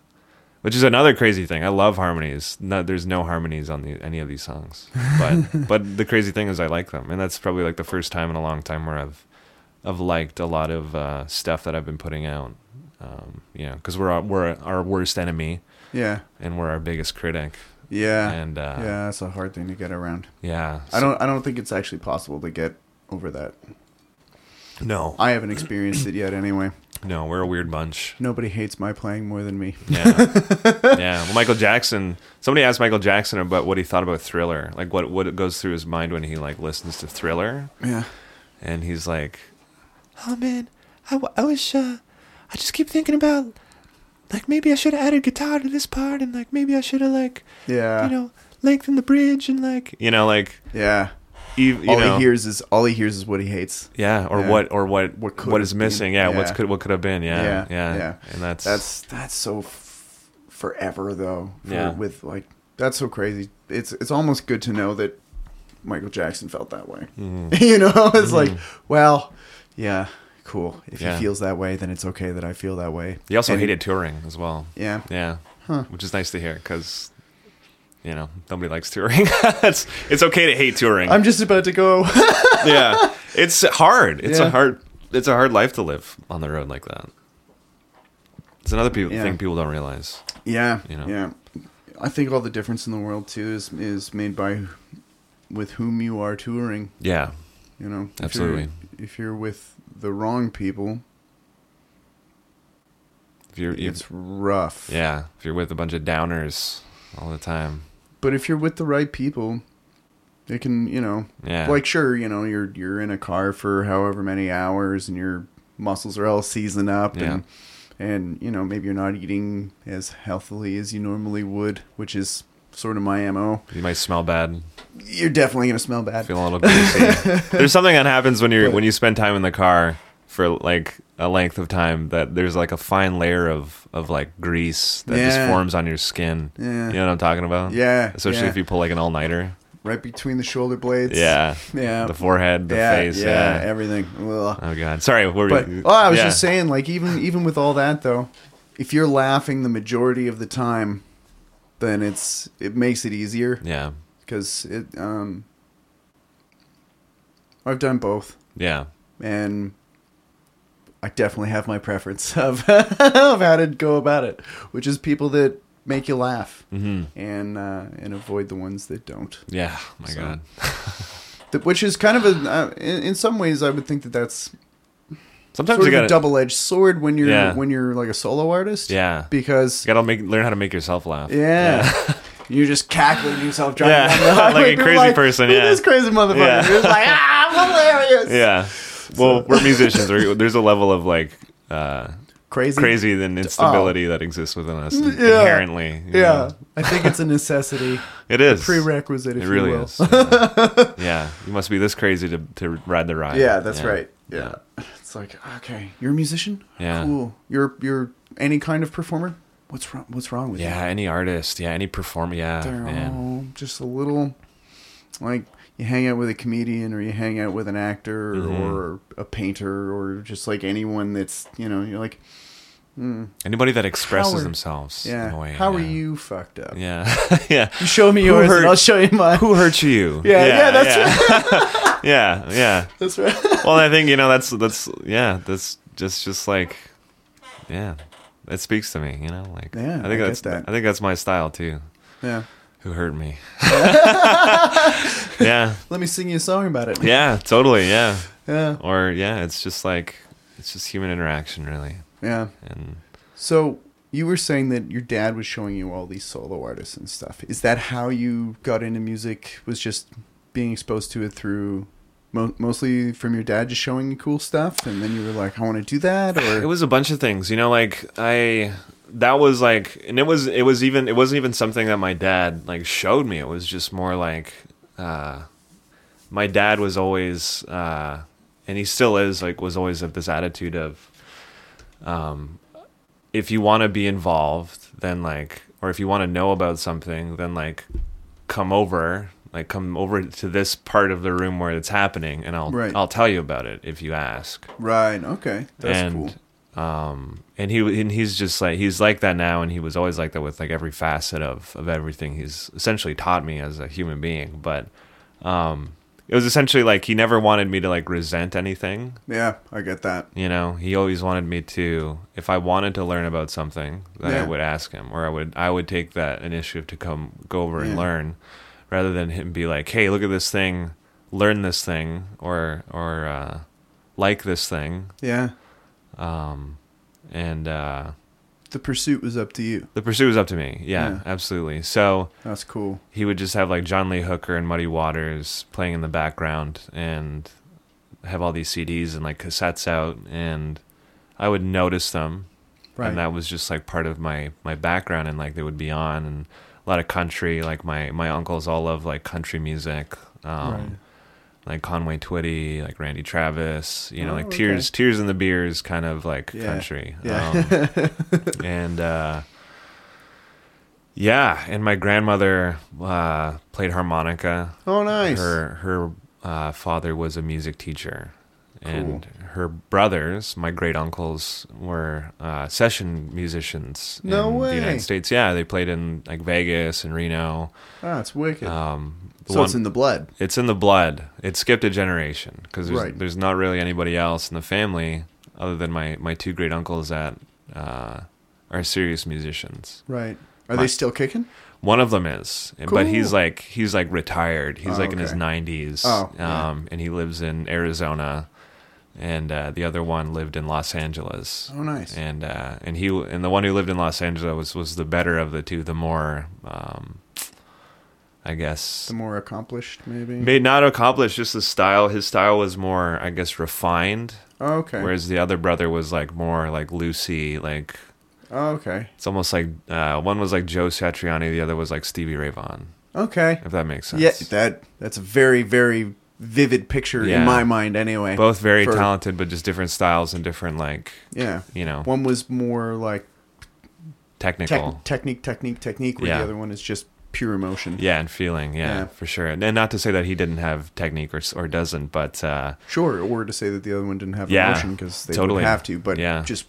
which is another crazy thing. I love harmonies. No, there's no harmonies on the, any of these songs, but but the crazy thing is I like them, and that's probably like the first time in a long time where I've I've liked a lot of uh, stuff that I've been putting out. Um, you know, because we're our, we're our worst enemy Yeah. and we're our biggest critic, Yeah. and uh, yeah, that's a hard thing to get around. yeah. I don't I don't think it's actually possible to get over that. No, I haven't experienced it yet anyway. no, we're a weird bunch. Nobody hates my playing more than me. Yeah, yeah. Well, Michael Jackson. Somebody asked Michael Jackson about what he thought about Thriller, like what what goes through his mind when he like listens to Thriller, Yeah. and he's like, "Oh man, I, I wish uh, I just keep thinking about like maybe I should have added guitar to this part, and like maybe I should have like Yeah. you know lengthened the bridge and like you know like yeah. you, you all know he hears is all he hears is what he hates. yeah or Yeah. what or what What could what have missing been. yeah, what's could what could have been yeah Yeah, yeah yeah. and that's That's that's so f- forever though. for- Yeah. With like that's so crazy. It's it's almost good to know that Michael Jackson felt that way. Mhm. you know, it's like, well, yeah, cool. If Yeah. he feels that way, then it's okay that I feel that way. he also And- hated touring as well Yeah. Yeah, Huh. which is nice to hear because you know nobody likes touring. it's it's okay to hate touring. I'm just about to go. yeah, it's hard. It's Yeah. a hard. It's a hard life to live on the road like that. It's another people, Yeah. thing people don't realize. yeah. You know. Yeah. I think all the difference in the world too is is made by with whom you are touring. Yeah, You know, If you're- Absolutely. If you're with the wrong people, if you're, you it's rough. yeah, if you're with a bunch of downers all the time, But if you're with the right people, it can, you know, yeah, like sure, you know, you're you're in a car for however many hours and your muscles are all seasoned up Yeah. and and you know, maybe you're not eating as healthily as you normally would, which is sort of my MO. you might smell bad, You're definitely going to smell bad. feel a little greasy. There's something that happens when you're when you spend time in the car for like a length of time that there's like a fine layer of of like grease that just forms on your skin. Yeah. You know what I'm talking about? Yeah. Especially yeah. if you pull like an all nighter. right between the shoulder blades. Yeah. Yeah. The forehead, the yeah, face. yeah, Yeah. everything. Ugh. Oh god. Sorry. What But you? oh, I was yeah. just saying, like even even with all that though, if you're laughing the majority of the time, then it's it makes it easier Yeah. Because it. Um, I've done both, Yeah. and I definitely have my preference of of how to go about it, which is people that make you laugh hmm and uh, and avoid the ones that don't. Yeah. My So- god. Th- Which is kind of a uh, in, in some ways I would think that that's Sometimes sort you gotta. a double edged sword when you're Yeah. when you're like a solo artist. yeah. because You gotta make learn how to make yourself laugh. Yeah. You're just cackling yourself driving Yeah, down the highway. like a You're crazy person, yeah. This crazy motherfucker. Yeah. You're just like, ah, I'm hilarious. Yeah. Well, we're musicians. We're, there's a level of like uh, Crazy. crazy than instability that exists within us Yeah. inherently. Yeah. know. I think it's a necessity, It is a prerequisite, if It really you will. is. Yeah. Yeah. You must be this crazy to to ride the ride. Yeah, that's right. Yeah. It's like, okay, you're a musician? Yeah. Cool. You're you're any kind of performer? What's wrong what's wrong with you? Yeah. you? Any artist. Yeah. Any performer. Yeah. They're man. all just a little like you hang out with a comedian or you hang out with an actor Mhm. or a painter or just like anyone that's you know you're like Anybody that expresses are- themselves. in a Yeah. way, How are you fucked up? Yeah. yeah. You show me Who yours, hurt- and I'll show you mine. Who hurt you? Yeah, yeah, that's right. yeah, yeah. That's right. Well, I think you know that's that's yeah, that's just just like yeah, it speaks to me. You know, like Yeah, I think I that's that. I think that's my style too. Yeah. Who hurt me? yeah, Let me sing you a song about it. yeah, totally, yeah. Yeah. Or yeah, it's just like it's just human interaction, really, Yeah. and So you were saying that your dad was showing you all these solo artists and stuff. Is that how you got into music? Was just being exposed to it through mo- mostly from your dad just showing you cool stuff, and then you were like, I want to do that, or it was a bunch of things you know like i that was like and it was it was even it wasn't even something that my dad like showed me. It was just more like uh my dad was always uh and he still is like was always of this attitude of um if you want to be involved then like or if you want to know about something then like come over like come over to this part of the room where it's happening and I'll Right. I'll tell you about it if you ask right? Okay, that's and cool. um and he and he's just like he's like that now and he was always like that with like every facet of of everything he's essentially taught me as a human being but um it was essentially like he never wanted me to like resent anything Yeah, I get that. you know he always wanted me to if i wanted to learn about something then Yeah. i would ask him or i would i would take that initiative to come go over and learn rather than him be like hey look at this thing learn this thing or or uh like this thing Yeah, um, and uh, the pursuit was up to you. the pursuit was up to me. Yeah, Yeah. absolutely. So That's cool. he would just have like John Lee Hooker and Muddy Waters playing in the background, and have all these CDs and like cassettes out, and I would notice them, Right. and that was just like part of my my background, and like they would be on, and a lot of country. Like my my uncles all love like country music. Um, Right. Like Conway Twitty, like Randy Travis, you know, Oh, like okay. Tears, Tears in the Beers, kind of like Yeah. country. Yeah. Um, and uh, yeah, and my grandmother uh, played harmonica. oh, nice. Her her uh, father was a music teacher, and her brothers, my great uncles, were uh, session musicians No in way. the United States. Yeah, they played in like Vegas and Reno. Ah, it's wicked. Um, so one- it's in the blood. it's in the blood. It skipped a generation because there's, Right. there's not really anybody else in the family other than my, my two great uncles that uh, are serious musicians. Right. Are My- they still kicking? One of them is, but he's like he's like retired. He's Oh, like in his 90s, Oh, yeah. um, and he lives in Arizona. And uh, the other one lived in Los Angeles. Oh, nice. And uh, and he and the one who lived in Los Angeles was, was the better of the two, the more, um, I guess, The more accomplished, maybe. Made not accomplished, just the style. His style was more, I guess, refined. Oh, okay. Whereas the other brother was like more like Lucy, like oh, okay. it's almost like uh, one was like Joe Satriani, the other was like Stevie Ray Vaughan. Okay. If that makes sense. Yeah, that that's a very very vivid picture Yeah. in my mind. Anyway, both very For- talented, but just different styles and different like Yeah, you know one was more like technical. tech, technique, technique, technique, where Yeah. the other one is just pure emotion. yeah, and feeling. Yeah, Yeah. for sure. And not to say that he didn't have technique or or doesn't, but uh, Sure, or to say that the other one didn't have Yeah, emotion because they totally. would have to, but Yeah. just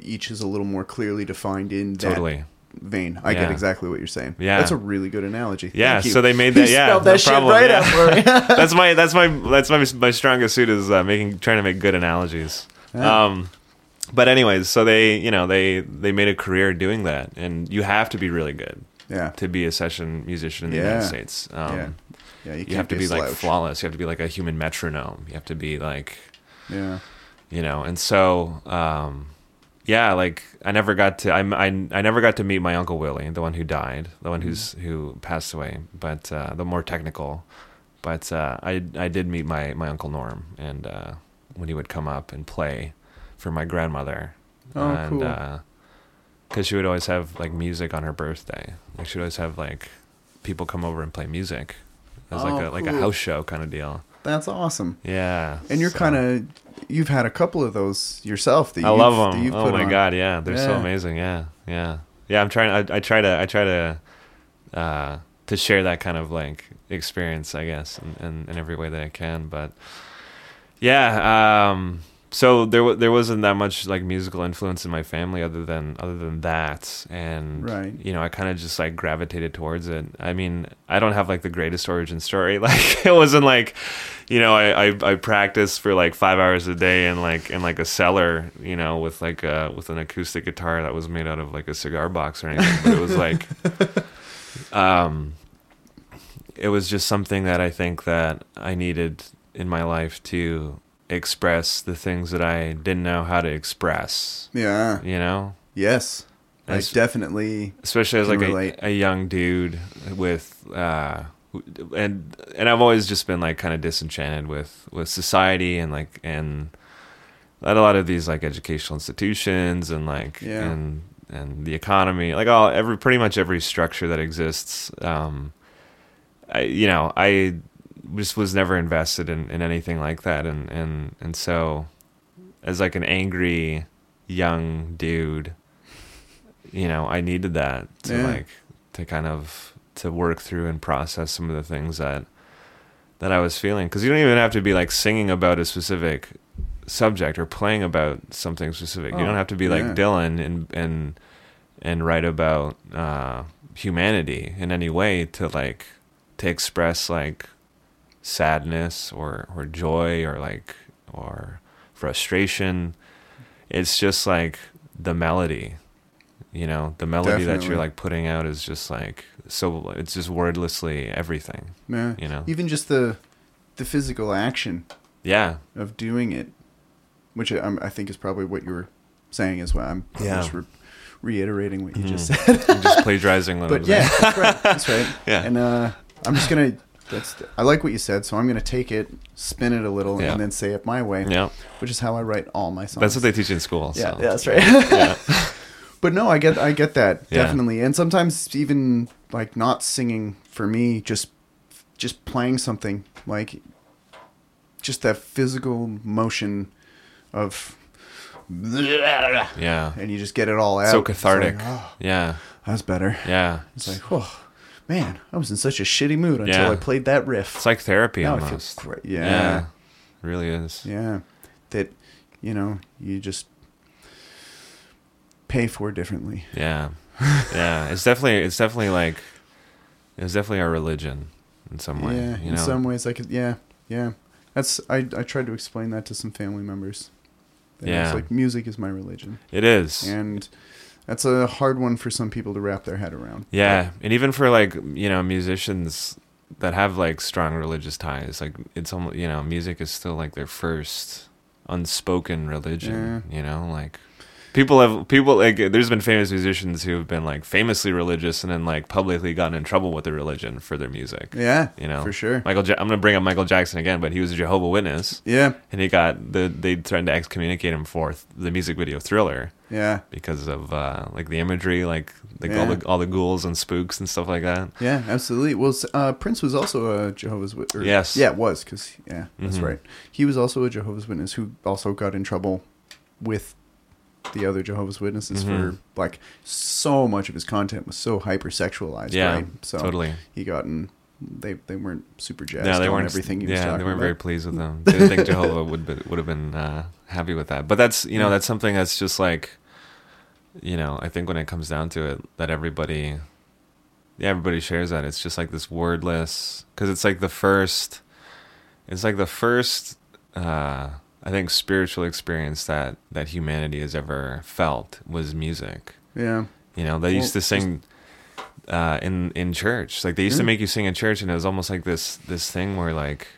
each is a little more clearly defined in that totally. Vein. I Yeah. get exactly what you're saying. Yeah. that's a really good analogy. Yeah, Thank you. so they made You that. Yeah, no that shit problem, right yeah. that's my that's my that's my my strongest suit is uh, making trying to make good analogies. Yeah. Um, but anyways, so they you know they they made a career doing that, and you have to be really good yeah, to be a session musician in the. United States. Um, yeah, yeah. You, You, have to a be like flawless. You have to be like a human metronome. You have to be like Yeah, you know and so um yeah like i never got to I, I i never got to meet my uncle willie the one who died the one who's who passed away but uh the more technical. But uh i i did meet my my uncle norm and uh when he would come up and play for my grandmother. Oh, and cool. uh because she would always have like music on her birthday. Like she would always have like people come over and play music. As like Oh, a like a house show kind of deal. That's awesome. yeah And you're so- kind of you've had a couple of those yourself. That I you've, love them. Oh my on. god, yeah, they're so amazing. Yeah, yeah, yeah. I'm trying. I, I try to. I try to. Uh, to share that kind of like experience, I guess, in, in, in every way that I can. But yeah, um, so there there wasn't that much like musical influence in my family other than other than that. And Right. you know i kind of just like gravitated towards it. I mean i don't have like the greatest origin story. Like it wasn't like you know i i, I practiced for like five hours a day in like in like a cellar you know with like a with an acoustic guitar that was made out of like a cigar box or anything. But it was like um it was just something that i think that i needed in my life to express the things that I didn't know how to express. Yeah. You know, Yes. I As- definitely. especially as like a, a young dude with, uh, and and I've always just been like kind of disenchanted with with society and like and at a lot of these like educational institutions and like Yeah. and and the economy like all every pretty much every structure that exists um I you know I just was never invested in, in anything like that and and and so as like an angry young dude you know I needed that to Yeah. like to kind of to work through and process some of the things that that I was feeling because you don't even have to be like singing about a specific subject or playing about something specific. you Oh, don't have to be like yeah. Dylan and and and write about uh, humanity in any way to like to express like sadness or or joy or like or frustration. It's just like the melody. You know, the melody that you're like putting out is just like so it's just wordlessly everything, Yeah. you know. Even just the the physical action Yeah. of doing it, which I, I'm- think is probably what you were saying as well. I'm Yeah. just re- reiterating what you just Mhm. said. I'm just plagiarizing I but yeah, that's right. That's right. Yeah. And uh, I'm just gonna. That's. I like what you said, so I'm gonna take it, spin it a little, Yeah. and then say it my way. Yeah. Which is how I write all my songs. That's what they teach in school. Yeah, so. yeah, that's right. Yeah. But no, I get I get that Yeah. definitely, and sometimes even like not singing for me, just just playing something like just that physical motion of Yeah. and you just get it all out. So cathartic. like, oh, Yeah. that's better. Yeah. It's like, oh man, I was in such a shitty mood until Yeah. I played that riff. It's like therapy now I almost. feel great. Yeah. Yeah, It really is. yeah, That you know you just pay for differently. Yeah. Yeah. It's definitely it's definitely like it's definitely our religion in some way. yeah, you in some ways, I could. Yeah, yeah. That's I. I tried to explain that to some family members. Yeah. it's like music is my religion, It is. and that's a hard one for some people to wrap their head around. Yeah, and even for like you know musicians that have like strong religious ties, like it's almost you know music is still like their first unspoken religion. You know, like people have people like there's been famous musicians who have been like famously religious and then like publicly gotten in trouble with their religion for their music. Yeah, You know, for sure. Michael, ja- I'm gonna bring up Michael Jackson again, but he was a Jehovah Witness, Yeah, and he got the they threatened to excommunicate him for th- the music video Thriller yeah, because of uh, like the imagery, like like all the all the ghouls and spooks and stuff like that. yeah. Absolutely. Well, uh, Prince was also a Jehovah's Witness. Yes. Yeah, it was because yeah, that's Mhm. right. He was also a Jehovah's Witness who also got in trouble with the other Jehovah's Witnesses Mhm. for like so much of his content was so hypersexualized. Yeah, right? So totally. he got in. They they weren't super jazzed Yeah, they weren't everything Yeah, they weren't about. very pleased with them. They didn't think Jehovah would be, would have been uh, happy with that. But that's you know that's something that's just like, you know, I think when it comes down to it, that everybody, yeah, everybody shares that. It's just like this wordless because it's like the first, it's like the first. Uh, I think spiritual experience that that humanity has ever felt was music. yeah, You know, they used to sing uh, in in church. Like they used to make you sing in church, and it was almost like this this thing where like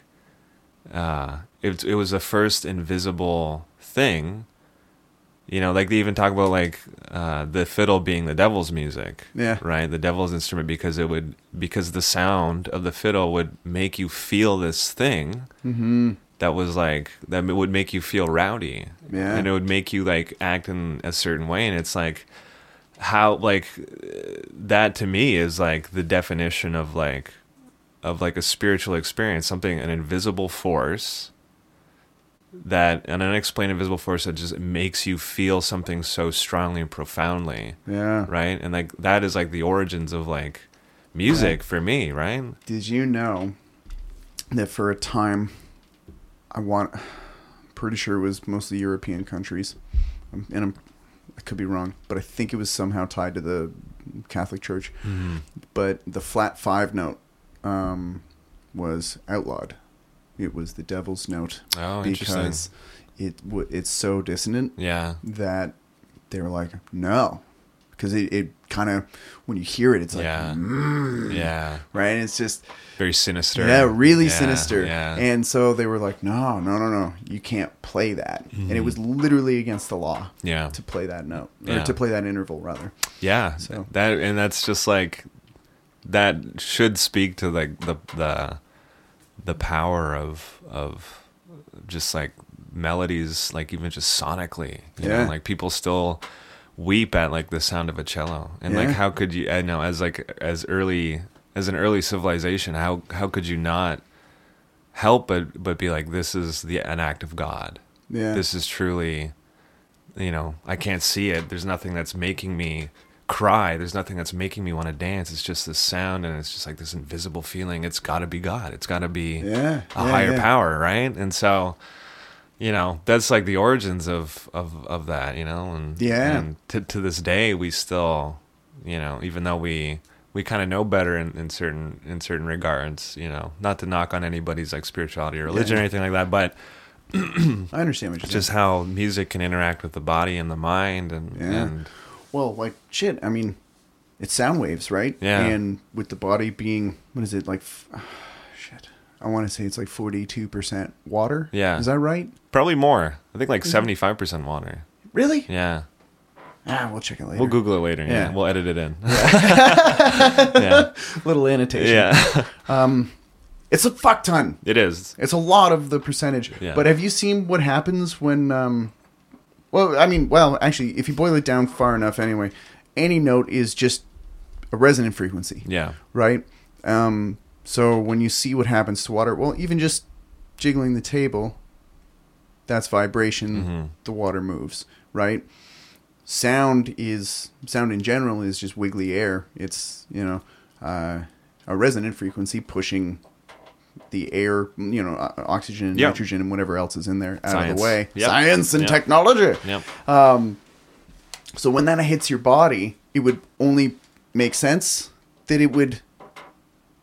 uh, it it was the first invisible thing. You know, like they even talk about like uh, the fiddle being the devil's music, yeah, right? The devil's instrument because it would because the sound of the fiddle would make you feel this thing mm-hmm. that was like that would make you feel rowdy yeah, and it would make you like act in a certain way and it's like how like that to me is like the definition of like of like a spiritual experience something an invisible force that an unexplained invisible force that just makes you feel something so strongly and profoundly. Yeah. right? And like that is like the origins of like music for me right? Did you know that for a time, I want pretty sure it was mostly European countries, um, and I'm, I could be wrong, but I think it was somehow tied to the Catholic Church. Mhm. But the flat five note um, was outlawed. It was the devil's note Oh, because it w- it's so dissonant Yeah. that they were like, no, because it, it kind of when you hear it, it's like, Yeah. mm, Yeah. right. It's just Very sinister. yeah, really Yeah, sinister. Yeah. And so they were like, no, no, no, no, you can't play that. And it was literally against the law yeah. to play that note or to play that interval rather. Yeah. So- That and that's just like that should speak to like the the the power of of just like melodies like even just sonically you Yeah. know like people still weep at like the sound of a cello. And Yeah. like how could you i know as like as early as an early civilization how how could you not help but but be like this is the an act of god. Yeah. this is truly you know i can't see it. There's nothing that's making me cry. There's nothing that's making me want to dance. It's just this sound and it's just like this invisible feeling. It's got to be god. It's got to be yeah. a yeah, higher power right? And so you know that's like the origins of of of that you know and Yeah. and to to this day we still you know even though we we kind of know better in, in certain in certain regards you know not to knock on anybody's like spirituality or religion Yeah. or anything like that but I understand what you're just saying. how music can interact with the body and the mind and, Yeah. and Well, like shit. I mean, it's sound waves, right? Yeah. And with the body being, what is it like? f-. I want to say it's like forty-two percent water. Yeah. Is that right? probably more i think like Mm-hmm. 75% water Really? yeah Ah, we'll check it later. we'll google it later yeah, Yeah. we'll edit it in yeah Little annotation. yeah Um, it's a fuck ton. it is It's a lot of the percentage. Yeah. But have you seen what happens when? Um, well, I mean, well, actually, if you boil it down far enough, anyway, any note is just a resonant frequency. yeah right? Um, so when you see what happens to water, well, even just jiggling the table, that's vibration. Mhm. The water moves, right? Sound is sound in general is just wiggly air. It's you know uh, a resonant frequency pushing the air, you know, oxygen and Yep. nitrogen and whatever else is in there out of the way. Yep. Science and Yep. technology. yep So when that hits your body, it would only make sense that it would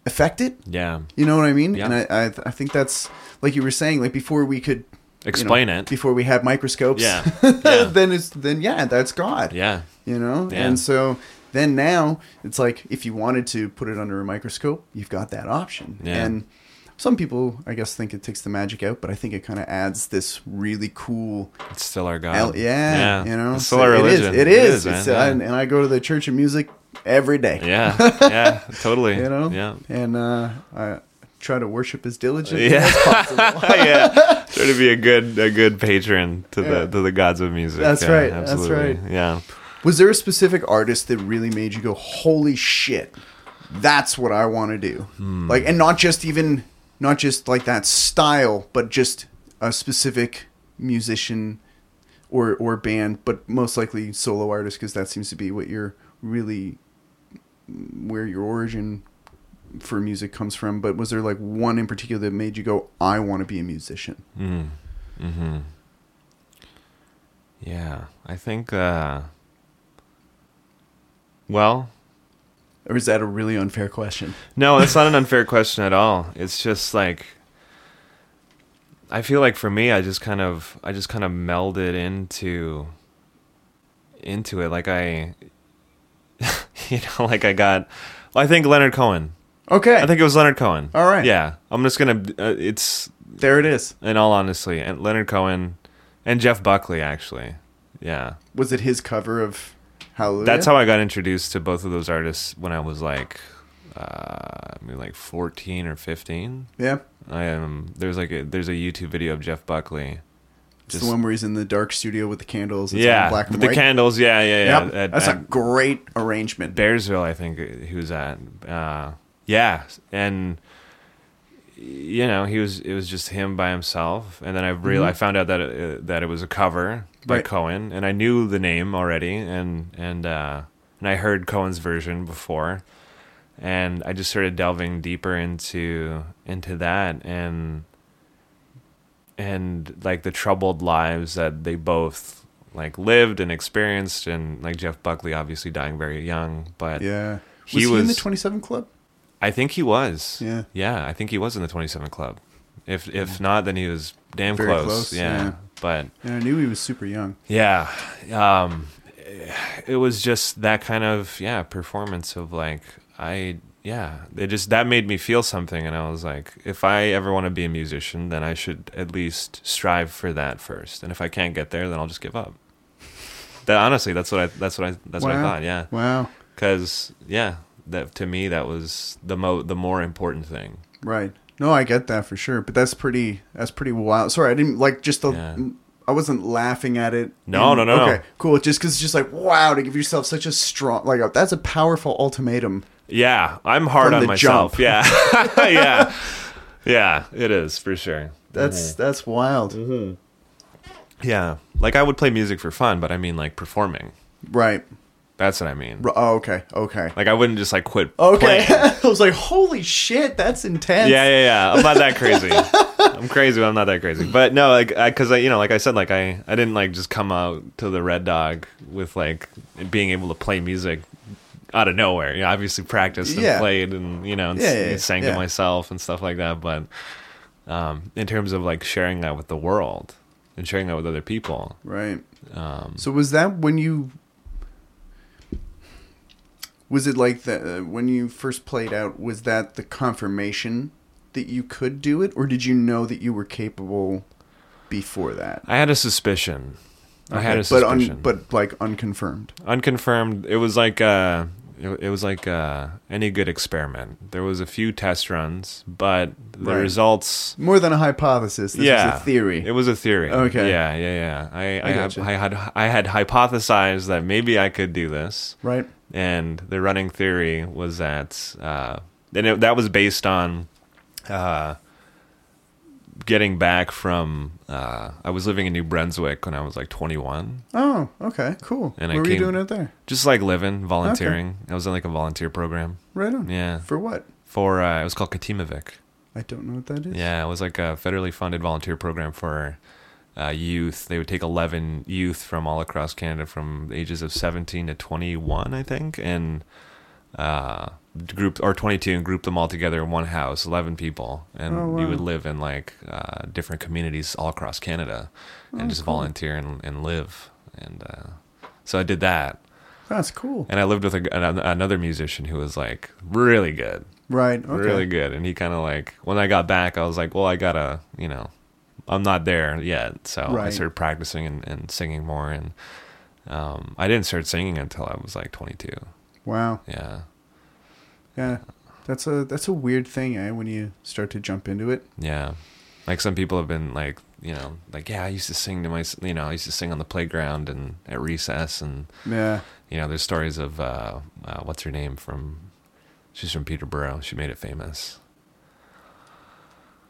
affect it. yeah You know what I mean? Yeah. And I, I, I think that's like you were saying, like before we could you know, Explain it. before we had microscopes. Yeah. Yeah. then it's then yeah, that's God. yeah You know, Yeah. and so then now it's like if you wanted to put it under a microscope, you've got that option. Yeah. And some people, I guess, think it takes the magic out, but I think it kind of adds this really cool it's still our god El- yeah, you know, it's still so our it is. religion It is. man. It's, yeah. uh, and, and I go to the Church of Music every day. yeah yeah totally You know, yeah and uh, I try to worship as diligently Yeah. as possible. yeah try to be a good a good patron to Yeah. the to the gods of music That's Yeah, right, that's absolutely. right. yeah Was there a specific artist that really made you go, "Holy shit, that's what I want to do"? Hmm. Like, and not just even not just like that style, but just a specific musician or or band, but most likely solo artist, because that seems to be what you're really where your origin for music comes from. But was there like one in particular that made you go, "I want to be a musician"? Mm. Mm-hmm. Yeah, I think. uh Well, Or is that a really unfair question? no, it's not an unfair question at all. It's just like I feel like for me, I just kind of, I just kind of melded into into it. Like I, you know, like I got. Well, I think Leonard Cohen. Okay, I think it was Leonard Cohen. All right. Yeah, I'm just gonna. Uh, it's there it is. in all honesty, and Leonard Cohen and Jeff Buckley actually. Yeah, Was it his cover of Hallelujah? that's how I got introduced to both of those artists when I was like, uh, maybe like 14 or 15. Yeah, I um, there's like a, there's a YouTube video of Jeff Buckley. It's the one where he's in the dark studio with the candles. It's yeah, black and with the candles. Yeah, yeah, yeah. Yep, At- that's a great arrangement. Bearsville, I think he was at. Uh, yeah, and you know he was. It was just him by himself, and then I real Mhm. I found out that it, that it was a cover by Right. Cohen, and I knew the name already, and and uh, and I heard Cohen's version before, and I just started delving deeper into into that, and and like the troubled lives that they both like lived and experienced, and like Jeff Buckley obviously dying very young, but Yeah. Was He he, in the 27 Club? I think he was. Yeah. Yeah, I think he was in the 27 Club. If if not, then he was damn Very close. close, Yeah. yeah. But Yeah, I knew he was super young. yeah, um, it was just that kind of yeah performance of like I yeah it just that made me feel something, and I was like, if I ever want to be a musician, then I should at least strive for that first, and if I can't get there, then I'll just give up. That honestly, that's what I that's what I that's what I thought. Yeah, Wow. because yeah, that to me that was the mo the more important thing. Right. No, I get that for sure, but that's pretty that's pretty wild. Sorry, I didn't like just the Yeah. I wasn't laughing at it. No, no, no, no. Okay, cool. Just cuz it's just like wow, to give yourself such a strong like a, that's a powerful ultimatum. Yeah, I'm hard From on myself. jump. Yeah, yeah, yeah. It is for sure. That's that's wild. Mm-hmm. Yeah, like I would play music for fun, but I mean like performing. Right. That's what I mean. R- Oh, okay. Okay. Like I wouldn't just like quit. Okay. I was like, "Holy shit, that's intense." Yeah, yeah, yeah. I'm not that crazy. I'm crazy, but I'm not that crazy. But no, like, because I, you know, like I said, like I, I didn't like just come out to the Red Dog with like being able to play music out of nowhere. You know, obviously practiced and Yeah. played and you know, and Yeah, yeah, sang to myself and stuff like that. But um, in terms of like sharing that with the world and sharing that with other people, Right. um, So was that when you was it like the uh, when you first played out was that the confirmation that you could do it or did you know that you were capable before that? I had a suspicion. I had a Okay, but suspicion. un, but like unconfirmed. unconfirmed it was like uh it, it was like uh any good experiment there was a few test runs but the Right. results More than a hypothesis, this yeah was a theory. it was a theory Okay. yeah yeah yeah i I, gotcha. I had i had hypothesized that maybe i could do this right? and the running theory was that uh and it, that was based on uh getting back from uh i was living in new brunswick when i was like 21 Oh, okay, cool. And I what were you doing out there? just like living volunteering i was in like a volunteer program Right on. Yeah. For what? for uh, it was called Katimavik. I don't know what that is. Yeah, it was like a federally funded volunteer program for uh, youth. They would take 11 youth from all across Canada from the ages of 17 to 21, I think, and uh, group or 22 and group them all together in one house, 11 people, and Oh, you would live in like uh, different communities all across Canada and Oh, just cool. volunteer and, and live. And uh, so I did that, That's cool. and I lived with a, an, another musician who was like really good Right. Okay. really good. And he kind of like when I got back, I was like, well, I gotta, you know, I'm not there yet, so I started practicing and, and singing more. And um, I didn't start singing until I was like 22. Wow. Yeah, Yeah. That's a that's a weird thing, eh? When you start to jump into it. yeah. Like some people have been like, you know, like yeah, I used to sing to my, you know, I used to sing on the playground and at recess, and Yeah. you know, there's stories of uh, uh, what's her name from. She's from Peterborough. She made it famous.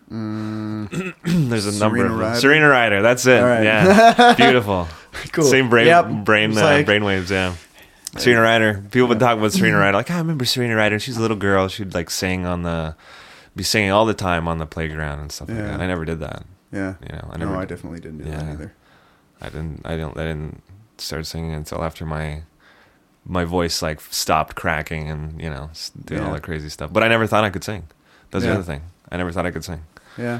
There's a number Serena of them. Ryder? Serena Ryder. That's it. Right. Yeah, beautiful. Cool. Same brain, Yep. brain, uh, like- brain waves. Yeah. Serena Ryder. People would talk about Serena Ryder. Like, "Ah, I remember Serena Ryder. She's a little girl. She'd like sing on the, be singing all the time on the playground and stuff like Yeah. that. I never did that. Yeah. You know, I never. no, I definitely didn't do that Yeah. either. I didn't. I don't. I didn't start singing until after my, my voice like stopped cracking and you know s- doing all Yeah. that crazy stuff. But I never thought I could sing. That's Yeah. the other thing. I never thought I could sing. Yeah.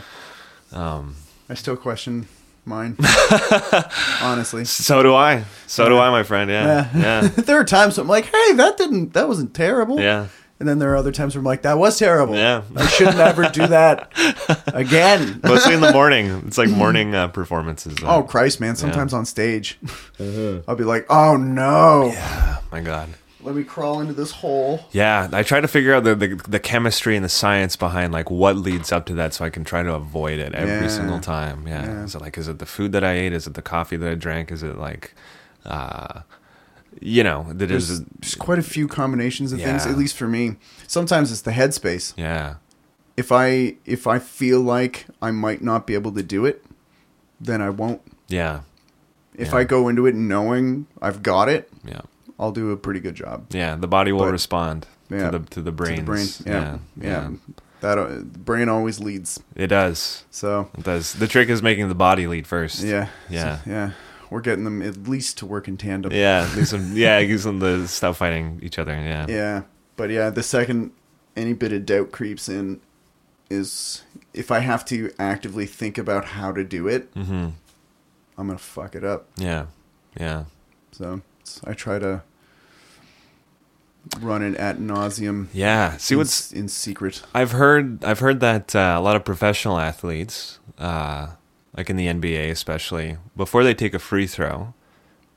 Um, I still question mine. Honestly. so do I. So do I, my friend. Yeah. Yeah. there are times I'm like, hey, that didn't that wasn't terrible. Yeah. And then there are other times where I'm like, that was terrible. Yeah. I should never do that again. Mostly in the morning. It's like morning uh, performances. Oh Christ, man! Sometimes on stage, I'll be like, "Oh no, Yeah. my god. Let me crawl into this hole." Yeah, I try to figure out the, the the chemistry and the science behind like what leads up to that, so I can try to avoid it every Yeah. single time. Yeah. Yeah. Is it like is it the food that I ate? Is it the coffee that I drank? Is it like, uh, you know, that is There's, there's quite a few combinations of things. Yeah. At least for me, sometimes it's the headspace. yeah, If I if I feel like I might not be able to do it, then I won't. yeah, If Yeah. I go into it knowing I've got it, yeah, I'll do a pretty good job. yeah. The body will But- respond Yeah. to the to the To brains. the brain, yeah, yeah. that uh, brain always leads. It does. So It does. The trick is making the body lead first. yeah, Yeah. So, yeah. We're getting them at least to work in tandem. Yeah. Do some, yeah. Do some the stuff fighting each other. Yeah. Yeah, but yeah, the second any bit of doubt creeps in is if I have to actively think about how to do it, Mm-hmm. I'm gonna fuck it up. Yeah. Yeah. So it's- I try to run it at nauseum. Yeah. See in, what's in secret. I've heard I've heard that uh, a lot of professional athletes, uh, like in the NBA especially, before they take a free throw,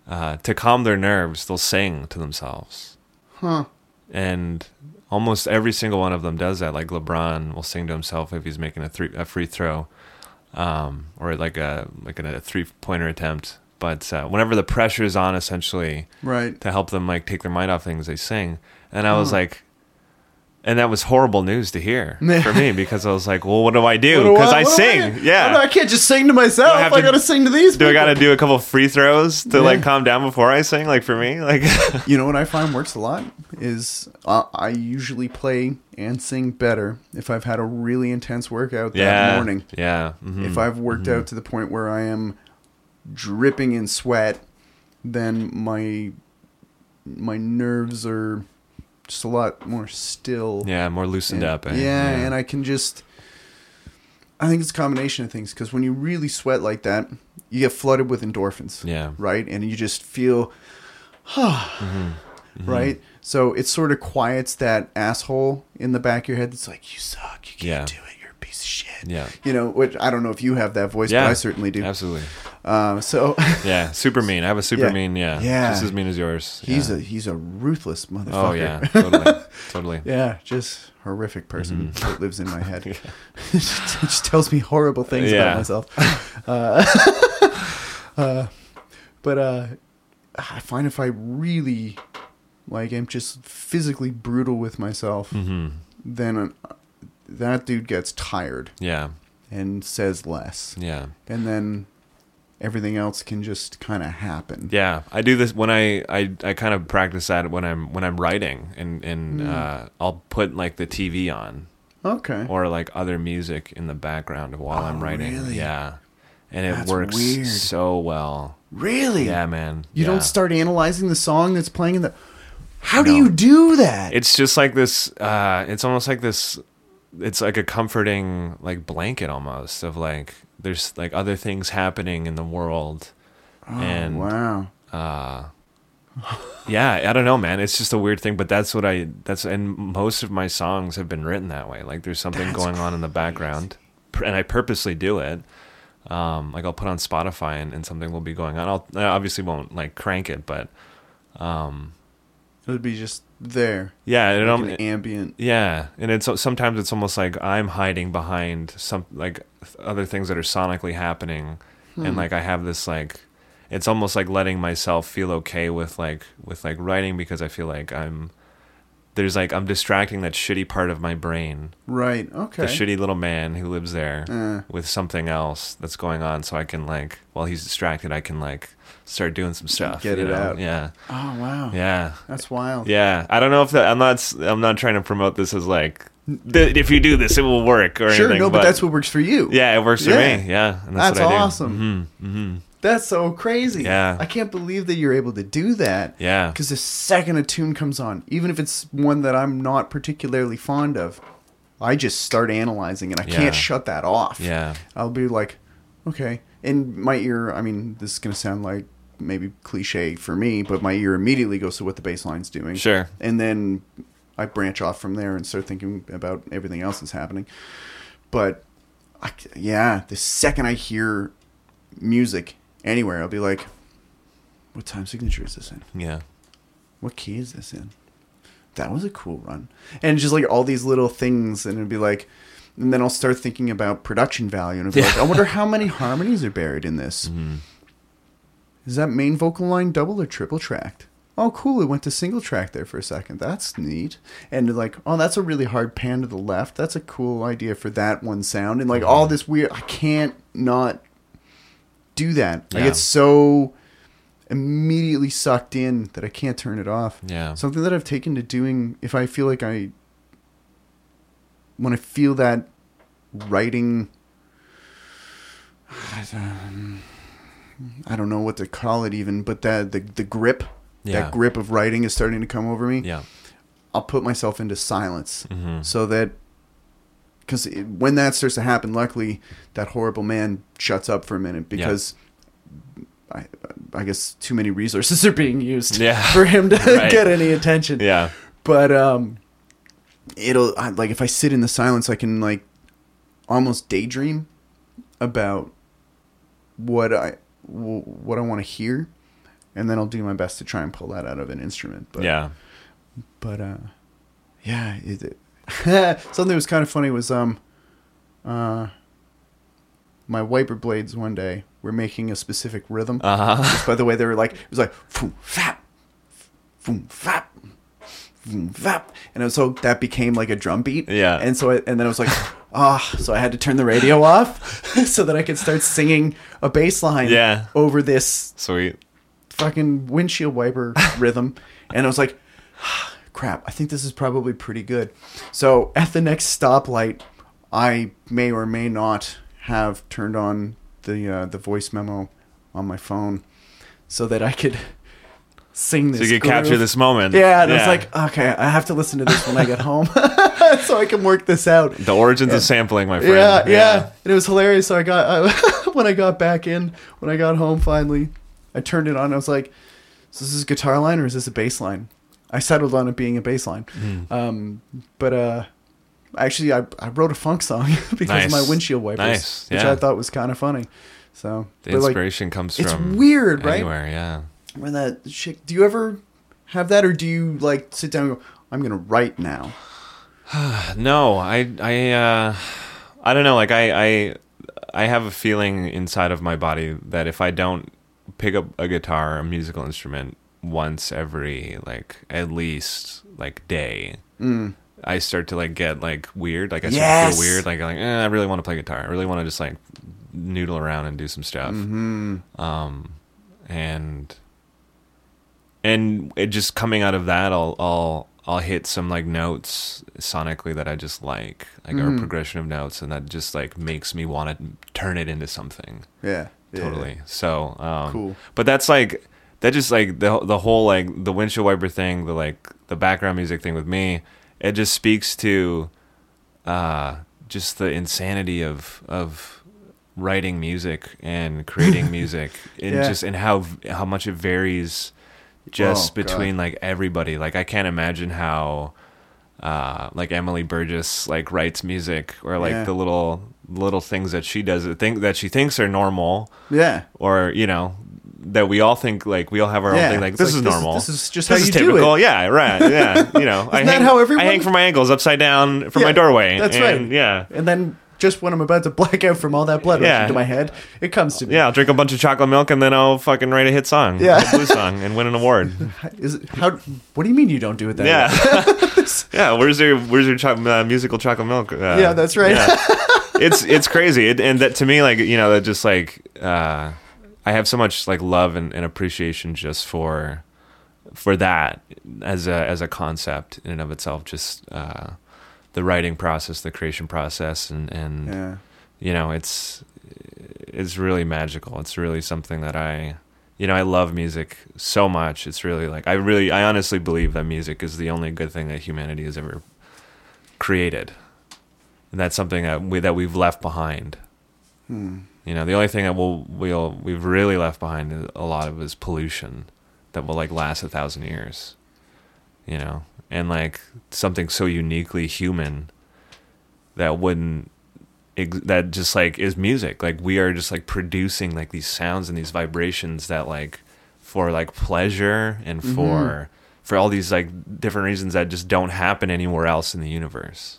uh, to calm their nerves, they'll sing to themselves, Huh? and almost every single one of them does that. Like LeBron will sing to himself if he's making a three a free throw, um, or like a like a three pointer attempt. But uh, whenever the pressure is on, essentially, Right. to help them like take their mind off things they sing. And i was like and that was horrible news to hear for me because i was like well what do i do? Because I, sing. I, yeah. I can't just sing to myself. have I, gotta sing to these. do i gotta do a couple free throws to like calm down before i sing like for me? Like You know what I find works a lot is uh, I usually play and sing better if I've had a really intense workout that yeah. morning. yeah. Mhm. If I've worked out to the point where I am dripping in sweat, then my my nerves are just a lot more still. yeah more loosened and, up eh? Yeah, and I can just. I think it's a combination of things because when you really sweat like that, you get flooded with endorphins. Yeah. Right, and you just feel, Mm-hmm. right. So it sort of quiets that asshole in the back of your head that's like, "You suck. You can't Yeah. do it. Piece of shit." yeah You know, which I don't know if you have that voice, yeah but I certainly do. absolutely Uh, so yeah super mean i have a super Yeah. mean yeah Yeah. just as mean as yours he's yeah. a he's a ruthless motherfucker. oh yeah totally totally Yeah, just horrific person Mm-hmm. that lives in my head. it just tells me horrible things about myself. Uh, uh, but uh, I find if I really like am just physically brutal with myself, hmm then uh, that dude gets tired yeah and says less, yeah and then everything else can just kind of happen. Yeah, I do this when I, I, I kind of practice that when I'm when I'm writing and and Hmm. uh, I'll put like the TV on Okay. or like other music in the background while I'm Oh, writing. really? Yeah, and it That's works weird. so well. really? Yeah, man. You yeah. don't start analyzing the song that's playing in the. How do you do that? It's just like this. Uh, it's almost like this. It's like a comforting like blanket almost of like there's like other things happening in the world. oh, and wow. uh yeah i don't know man. It's just a weird thing but that's what i that's and most of my songs have been written that way. Like there's something That's going on in the background. And i purposely do it. Um like i'll put on spotify and, and something will be going on. I'll i obviously won't like crank it but um It would be just there, yeah it, like um, an ambient. yeah and it's sometimes it's almost like i'm hiding behind some like other things that are sonically happening Hmm. and like i have this like it's almost like letting myself feel okay with like with like writing because i feel like i'm there's like i'm distracting that shitty part of my brain Right. Okay. the shitty little man who lives there Uh, with something else that's going on so i can like while he's distracted i can like start doing some stuff Get it know? out. yeah oh wow. yeah That's wild. yeah, I don't know if that. I'm not. s- I'm not trying to promote this as like th- if you do this, it will work or Sure. anything. No, but, that's what works for you. Yeah, it works for Yeah. me. Yeah, and That's that's, what I do. awesome. hmm hmm That's so crazy. Yeah. I can't believe that you're able to do that. Yeah. Because the second a tune comes on, even if it's one that I'm not particularly fond of, I just start analyzing and I Yeah. can't shut that off. Yeah. I'll be like, okay. In my ear, I mean, this is going to sound like maybe cliche for me, but my ear immediately goes to what the bass line's doing. Sure. And then I branch off from there and start thinking about everything else that's happening. But I, yeah, the second I hear music anywhere, I'll be like, what time signature is this in? Yeah. What key is this in? That was a cool run. And just like all these little things, and it'd be like, and then I'll start thinking about production value, and it'd be like, I wonder how many harmonies are buried in this. Mm-hmm. Is that main vocal line double or triple tracked? Oh, cool. It went to single track there for a second. That's neat. And like, oh, that's a really hard pan to the left. That's a cool idea for that one sound. And like all Mm-hmm. this weird, I can't not do that. I get so immediately sucked in that I can't turn it off. Yeah. Something that I've taken to doing if I feel like I when I feel that writing I don't know what to call it even, but that the the grip, Yeah. that grip of writing is starting to come over me. Yeah. I'll put myself into silence Mhm. so that because when that starts to happen, luckily that horrible man shuts up for a minute because I, I guess too many resources are being used Yeah. for him to Right. get any attention. Yeah. But um, it'll I, like if I sit in the silence, I can like almost daydream about what I w- what I want to hear, and then I'll do my best to try and pull that out of an instrument. But yeah. but uh, yeah, it, it- something that was kind of funny was um, uh, my wiper blades one day were making a specific rhythm. Uh huh. By the way, they were like it was like foom fap, foom fap, fap, and so that became like a drum beat. Yeah. and so I, and then I was like, ah, so I had to turn the radio off so that I could start singing a bass line. Yeah. over this Sweet. fucking windshield wiper rhythm, and I was like, "Ah, crap, I think this is probably pretty good. So at the next stoplight, I may or may not have turned on the uh, the voice memo on my phone so that I could sing this. So you could capture this moment. Yeah, and I was like, okay, I have to listen to this when I get home, so I can work this out. the origins of sampling, my friend. Yeah, yeah, And it was hilarious. So I got I, when I got back in, when I got home finally, I turned it on. I was like, "So this is a guitar line or is this a bass line?" I settled on it being a bass line. Hmm. Um, but uh, actually, I I wrote a funk song because Nice. of my windshield wipers, Nice, which. I thought was kind of funny. So The but, like, inspiration comes from. it's weird, right? anywhere. Yeah. When that shit. Do you ever have that, or do you like sit down and go, "I'm gonna write now"? No, I I uh I don't know, like I I I have a feeling inside of my body that if I don't pick up a guitar, a musical instrument once every like at least like day, Mm. I start to like get like weird, like I start to feel weird, like like eh, I really want to play guitar. I really want to just like noodle around and do some stuff. Hmm. Um and and it just coming out of that I'll I'll I'll hit some like notes sonically that I just like, like Mhm. a progression of notes, and that just like makes me want to turn it into something Yeah. yeah. totally. So um, Cool. But that's like that just like the the whole like the windshield wiper thing, the like the background music thing with me. It just speaks to uh, just the insanity of of writing music and creating music, and Yeah. just and how how much it varies just Oh, God. between like everybody. Like I can't imagine how uh like Emily Burgess like writes music or like Yeah. the little little things that she does think that she thinks are normal Yeah. or you know that we all think like we all have our Yeah. own thing like It's this like, is this is- normal this is just this how is you do it. yeah right yeah you know I Isn't that hang, how everyone- I hang from my ankles upside down from Yeah, my doorway that's and, right. yeah And then just when I'm about to black out from all that blood rushing to my head, it comes to me. yeah I'll drink a bunch of chocolate milk and then I'll fucking write a hit song Yeah. a blues song and win an award Is it, how? What do you mean you don't do it that way? yeah yeah where's your where's your cho- uh, musical chocolate milk uh, Yeah, that's right. it's it's crazy it, and that to me like you know that just like uh i have so much like love and, and appreciation just for for that as a as a concept in and of itself just uh the writing process the creation process and and Yeah. you know it's it's really magical. It's really something that i you know i love music so much. It's really like i really i honestly believe that music is the only good thing that humanity has ever created. And that's something that we that we've left behind. Hmm. you know the only thing that we'll we'll we've really left behind a lot of is pollution that will like last a thousand years you know and like something so uniquely human that wouldn't that just like is music. Like we are just like producing like these sounds and these vibrations that like for like pleasure and mm-hmm. for for all these like different reasons that just don't happen anywhere else in the universe.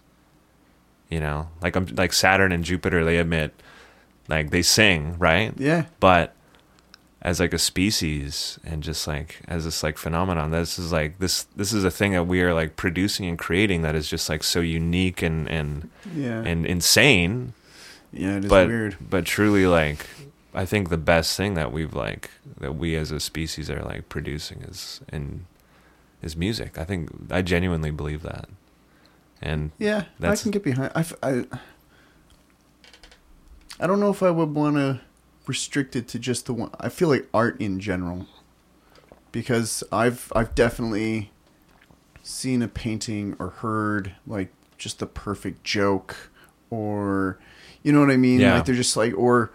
You know? Like i'm like saturn and jupiter they emit like they sing right? Yeah. but as like a species and just like as this like phenomenon this is like this this is a thing that we are like producing and creating that is just like so unique and and Yeah. and insane yeah. It is but weird. but truly like i think the best thing that we've like that we as a species are like producing is and is music i think i genuinely believe that And Yeah, That's- I can get behind. i i, I don't know if I would want to restrict it to just the one. I feel like art in general, because I've I've definitely seen a painting or heard like just the perfect joke, or you know what I mean. Yeah. Like they're just like or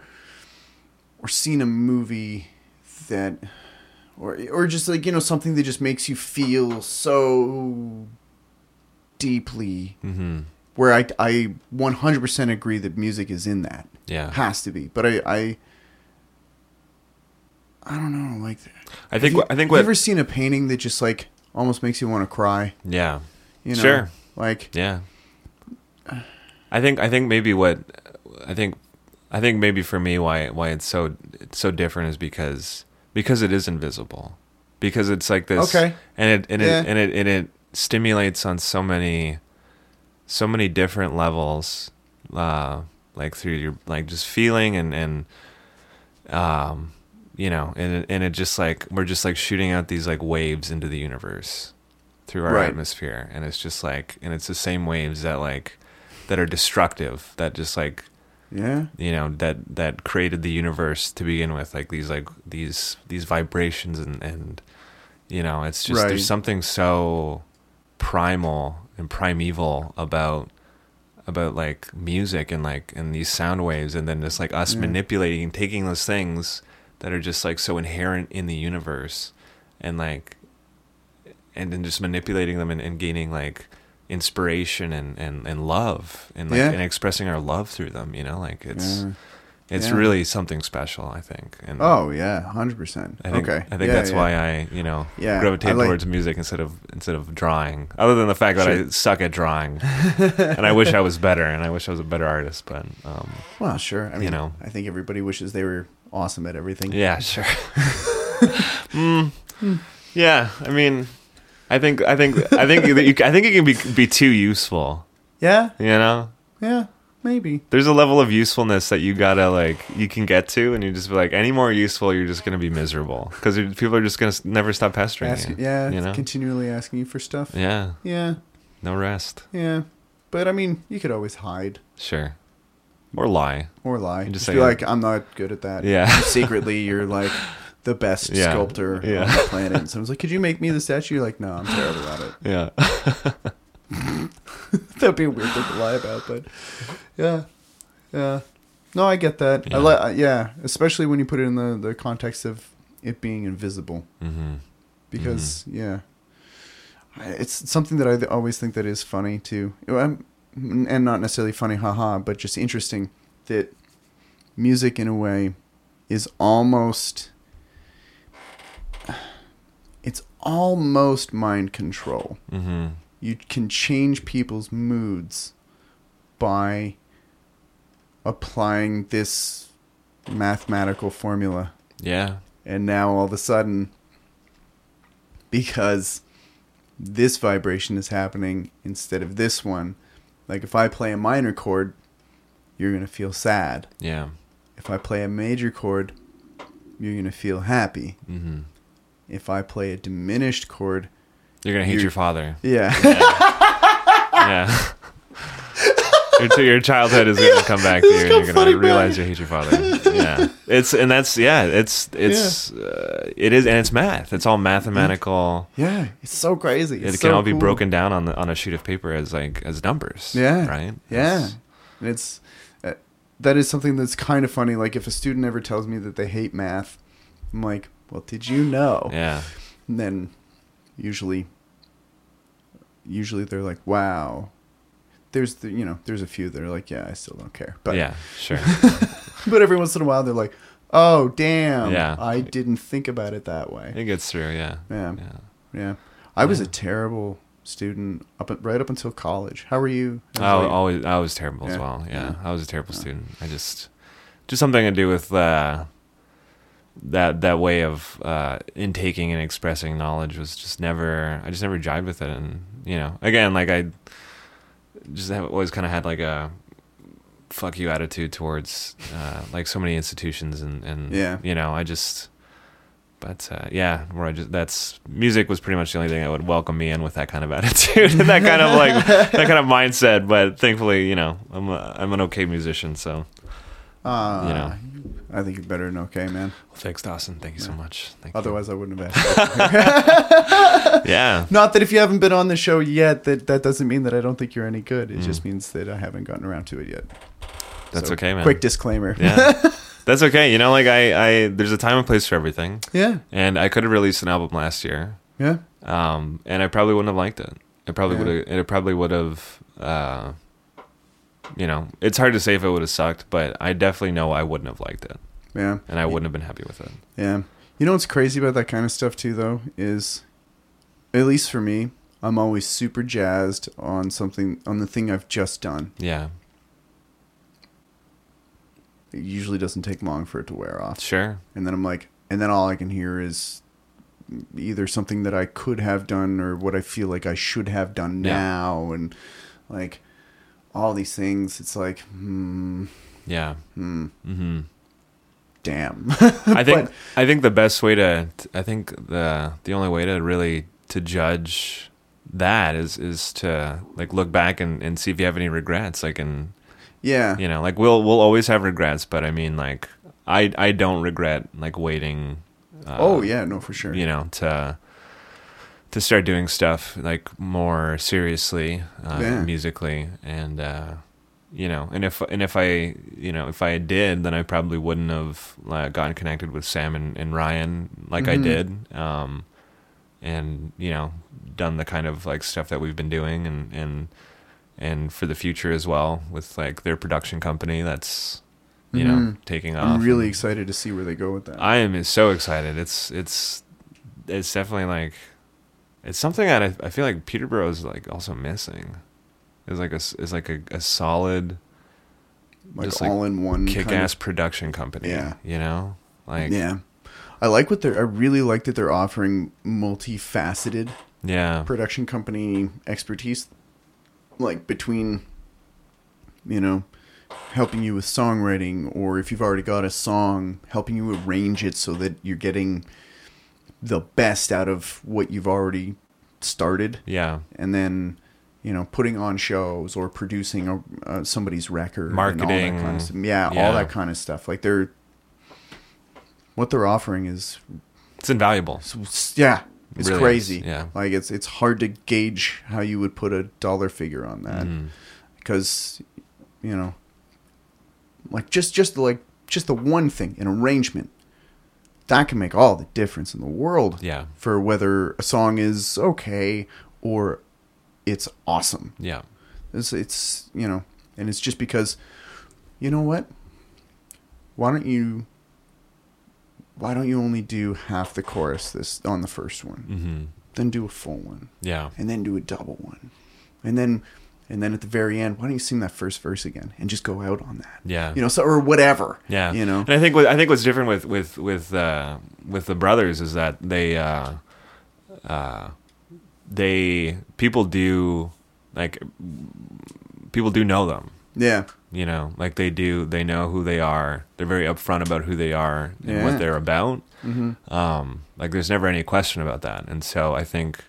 or seen a movie that. Or, or just like you know something that just makes you feel so deeply hmm where I I 100% agree that music is in that. yeah, Has to be. But I I I don't know, like that. I think have you, I think have what you ever seen a painting that just like almost makes you want to cry, yeah you know? Sure. Like yeah. I think I think maybe what I think I think maybe for me why why it's so it's so different is because because it is invisible because it's like this Okay. and it and Yeah. it and it and it stimulates on so many so many different levels uh like through your like just feeling and and um you know and it, and it just like we're just like shooting out these like waves into the universe through our Right. atmosphere and it's just like and it's the same waves that like that are destructive that just like yeah. you know that that created the universe to begin with like these like these these vibrations and and you know it's just Right. there's something so primal and primeval about about like music and like and these sound waves and then just like us Yeah. manipulating and taking those things that are just like so inherent in the universe and like and then just manipulating them and, and gaining like inspiration and, and, and love and like Yeah. and expressing our love through them you know like it's Yeah. It's Yeah. really something special i think and Oh, yeah, 100%. I think, okay. I think Yeah, that's yeah. why I, you know, Yeah, gravitate like- towards music instead of instead of drawing. Other than the fact that I suck at drawing, and I wish I was better, and I wish I was a better artist. But um, Well, sure. I mean, you know. I think everybody wishes they were awesome at everything. yeah, sure. mm, yeah, I mean, I think I think I think that you, I think it can be be too useful. Yeah? You know, Yeah, maybe. there's a level of usefulness that you gotta like you can get to, and you just be like, any more useful, you're just gonna be miserable because people are just gonna never stop pestering Ask, you. yeah, you know. continually asking you for stuff. Yeah, Yeah, no rest. yeah. But I mean, you could always hide Sure. Or lie. or lie. You Just, just be like, I'm not good at that. Yeah. Secretly, you're like the best Yeah. sculptor Yeah. on the planet. And someone's like, Could you make me the statue? You're like, No, I'm terrible at it. Yeah. That'd be a weird thing to lie about, but yeah, yeah. No, I get that. I Yeah. like, yeah, especially when you put it in the the context of it being invisible, hmm because yeah, it's something that I always think that is funny too, Um, and not necessarily funny, haha, but just interesting that music in a way is almost it's almost mind control hmm you can change people's moods by applying this mathematical formula. Yeah. And now all of a sudden, because this vibration is happening instead of this one, like if I play a minor chord, you're going to feel sad. Yeah. If I play a major chord, you're going to feel happy. Mm-hmm. If I play a diminished chord, You're gonna hate You're- your father. yeah. Yeah. your, your childhood is gonna come back to you, and you're gonna realize back. you hate your father. Yeah. It's and that's yeah. It's it's uh, it is and it's math. It's all mathematical. yeah, it's so crazy. It can so all be cool. broken down on the on a sheet of paper as like as numbers. Yeah. Right. Yeah, It's- and it's uh, that is something that's kind of funny. Like if a student ever tells me that they hate math, I'm like, "Well, did you know?" Yeah. And then usually, usually they're like, "Wow." There's the you know there's a few that are like, "Yeah, I still don't care," but yeah. Sure. but every once in a while they're like, "Oh, damn! Yeah. I didn't think about it that way." it gets through. Yeah. Yeah, Yeah. yeah. I was a terrible student up at, right up until college. How were you? I How was- always I was terrible as Yeah. well. Yeah, Yeah. I was a terrible student. I just just something to do with uh, that that way of uh, intaking and expressing knowledge was just never. I just never jived with it, and you know, again, like I just have always kind of had like a fuck you attitude towards uh, like so many institutions, and and Yeah. you know, I just. but uh, yeah, where I just that's music was pretty much the only thing that would welcome me in with that kind of attitude and that kind of like that kind of mindset. But thankfully, you know, I'm a, I'm an okay musician, so Uh, You know. I think you're better than okay, man. well, thanks, Dawson. Thank you so much. Thank Otherwise, I wouldn't have asked. you. yeah, Not that if you haven't been on the show yet, that that doesn't mean that I don't think you're any good. It Mm. just means that I haven't gotten around to it yet. that's So, okay, man. Quick disclaimer. yeah, that's okay. You know, like I, I there's a time and place for everything, yeah. and I could have released an album last year, Yeah. um, and I probably wouldn't have liked it. It probably Yeah. would have. It probably would have. Uh, you know, it's hard to say if it would have sucked, but I definitely know I wouldn't have liked it, Yeah. and I wouldn't have been happy with it. Yeah. You know what's crazy about that kind of stuff too though is at least for me, I'm always super jazzed on something on the thing I've just done. Yeah, It usually doesn't take long for it to wear off. sure. And then I'm like and then all I can hear is either something that I could have done or what I feel like I should have done Yeah. now and like all these things it's like hmm Yeah. hmm hmm damn. I think But- I think the best way to I think the the only way to really to judge that is is to like look back and, and see if you have any regrets like and yeah. you know like we'll we'll always have regrets but I mean like I I don't regret like waiting uh, oh yeah, no for sure. you know to to start doing stuff like more seriously uh, Yeah. musically and uh you know and if and if i you know if i did then i probably wouldn't have uh, gotten connected with sam and, and ryan like i Mhm. did um and you know done the kind of like stuff that we've been doing and and and for the future as well with like their production company that's you know Mhm. taking off I'm really excited to see where they go with that. I am so excited. It's it's it's definitely like it's something that I, I feel like Peterborough is like also missing. Is like a is like a, a solid like just like all in one kind kick-ass production company. Yeah. you know, like yeah. I like what they're. I really like that they're offering multifaceted yeah, production company expertise, like between, you know, helping you with songwriting, or if you've already got a song, helping you arrange it so that you're getting the best out of what you've already started, yeah, and then. You know, putting on shows or producing a, uh, somebody's record, and all that Marketing. kind of. Yeah, Yeah. all that kind of stuff. Like they're, what they're offering is it's invaluable. s- yeah, it's Really is, crazy. yeah. like it's it's hard to gauge how you would put a dollar figure on that Mhm. because you know, like just just like just the one thing, an arrangement, that can make all the difference in the world Yeah, for whether a song is okay or it's awesome. yeah, It's it's you know, and it's just because, you know what? Why don't you? Why don't you only do half the chorus this on the first one? hmm Then do a full one, yeah, and then do a double one, and then and then at the very end, why don't you sing that first verse again and just go out on that? yeah. You know, so or whatever. Yeah, You know. and I think what I think what's different with with with uh, with the brothers is that they uh, uh, they people do like people do know them. Yeah. You know, like they do. They know who they are. They're very upfront about who they are and Yeah. what they're about. hmm Um, like there's never any question about that. And so I think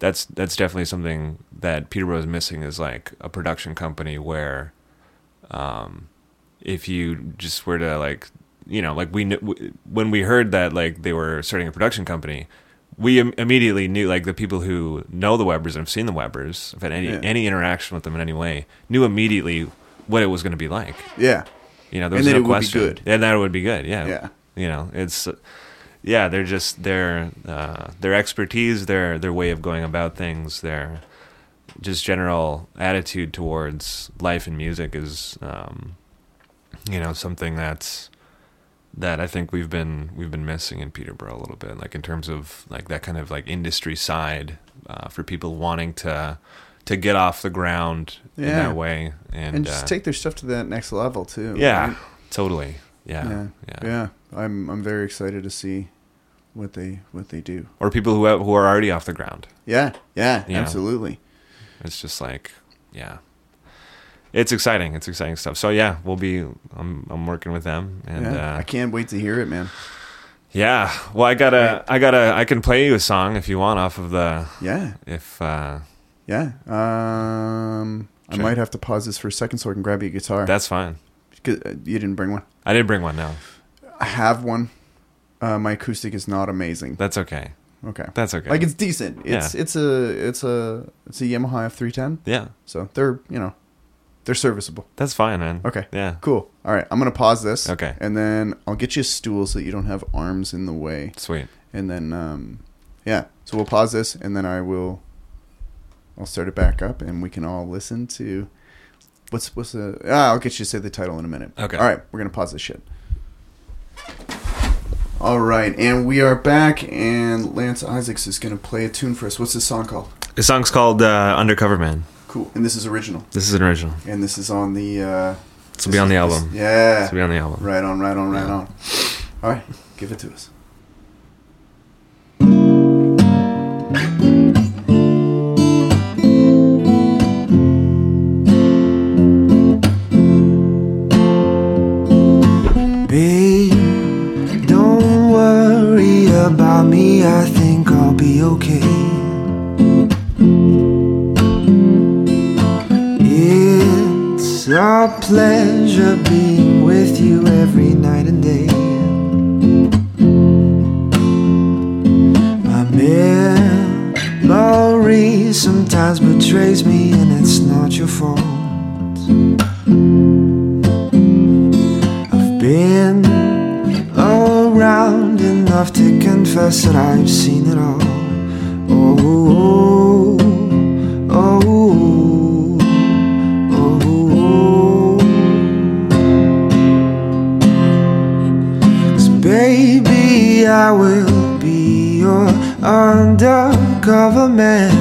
that's that's definitely something that Peterborough is missing is like a production company where, um, if you just were to like, you know, like we kn- when we heard that like they were starting a production company, we Im- immediately knew like the people who know the Webers and have seen the Webers, have had any Yeah. any interaction with them in any way, knew immediately what it was going to be like. Yeah. You know, there was that no it would be question. And that it would be good. Yeah. Yeah. You know, it's yeah, they're just their uh, their expertise, their their way of going about things, their just general attitude towards life and music is um, you know something that's that I think we've been we've been missing in Peterborough a little bit, like in terms of like that kind of like industry side uh, for people wanting to to get off the ground in that way and, And, just uh, take their stuff to that next level too. yeah, right? totally. Yeah, Yeah. yeah. Yeah. I'm I'm very excited to see what they what they do. Or people who who are already off the ground. Yeah. Yeah. You know. absolutely. It's just like, yeah, it's exciting. It's exciting stuff. So yeah, we'll be. I'm I'm working with them, and yeah. uh, I can't wait to hear it, man. Yeah. Well, I gotta, I gotta, I can play you a song if you want off of the, Yeah, if, uh, yeah. Um, I might have to pause this for a second so I can grab you a guitar. that's fine. 'Cause, uh, you didn't bring one. I didn't bring one now. I have one. Uh, my acoustic is not amazing. That's okay. Okay, That's okay. like it's decent. It's it's a it's a it's a Yamaha F three ten. yeah. So they're you know they're serviceable. That's fine, man. Okay. Yeah. Cool. All right, I'm gonna pause this. Okay. And then I'll get you a stool so that you don't have arms in the way. Sweet. And then um, yeah, so we'll pause this, and then I will. I'll start it back up, and we can all listen to. What's what's the? Ah, I'll get you to say the title in a minute. Okay. All right, we're gonna pause this shit. All right, and we are back, and Lance Isaacs is gonna play a tune for us. What's this song called? The song's called uh, Undercover Man. Cool. And this is original, This is an original. and this is on the. Uh, This will be on the this- album. Yeah. This will be on the album. Right on, right on, right Yeah. on. All right, give it to us. A pleasure being with you every night and day. My memory sometimes betrays me, and it's not your fault. I've been around enough to confess that I've seen it all. Oh, I will be your undercover man.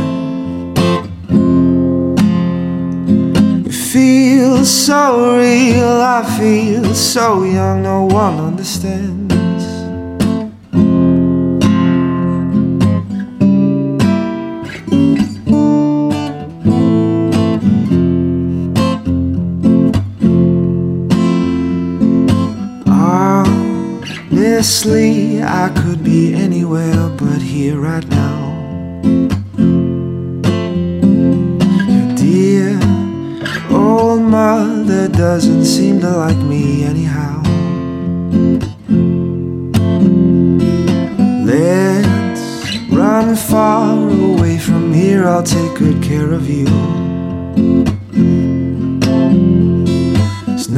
It feels so real, I feel so young, no one understands. Honestly, I could be anywhere but here right now. Your dear old mother doesn't seem to like me anyhow. Let's run far away from here, I'll take good care of you. There's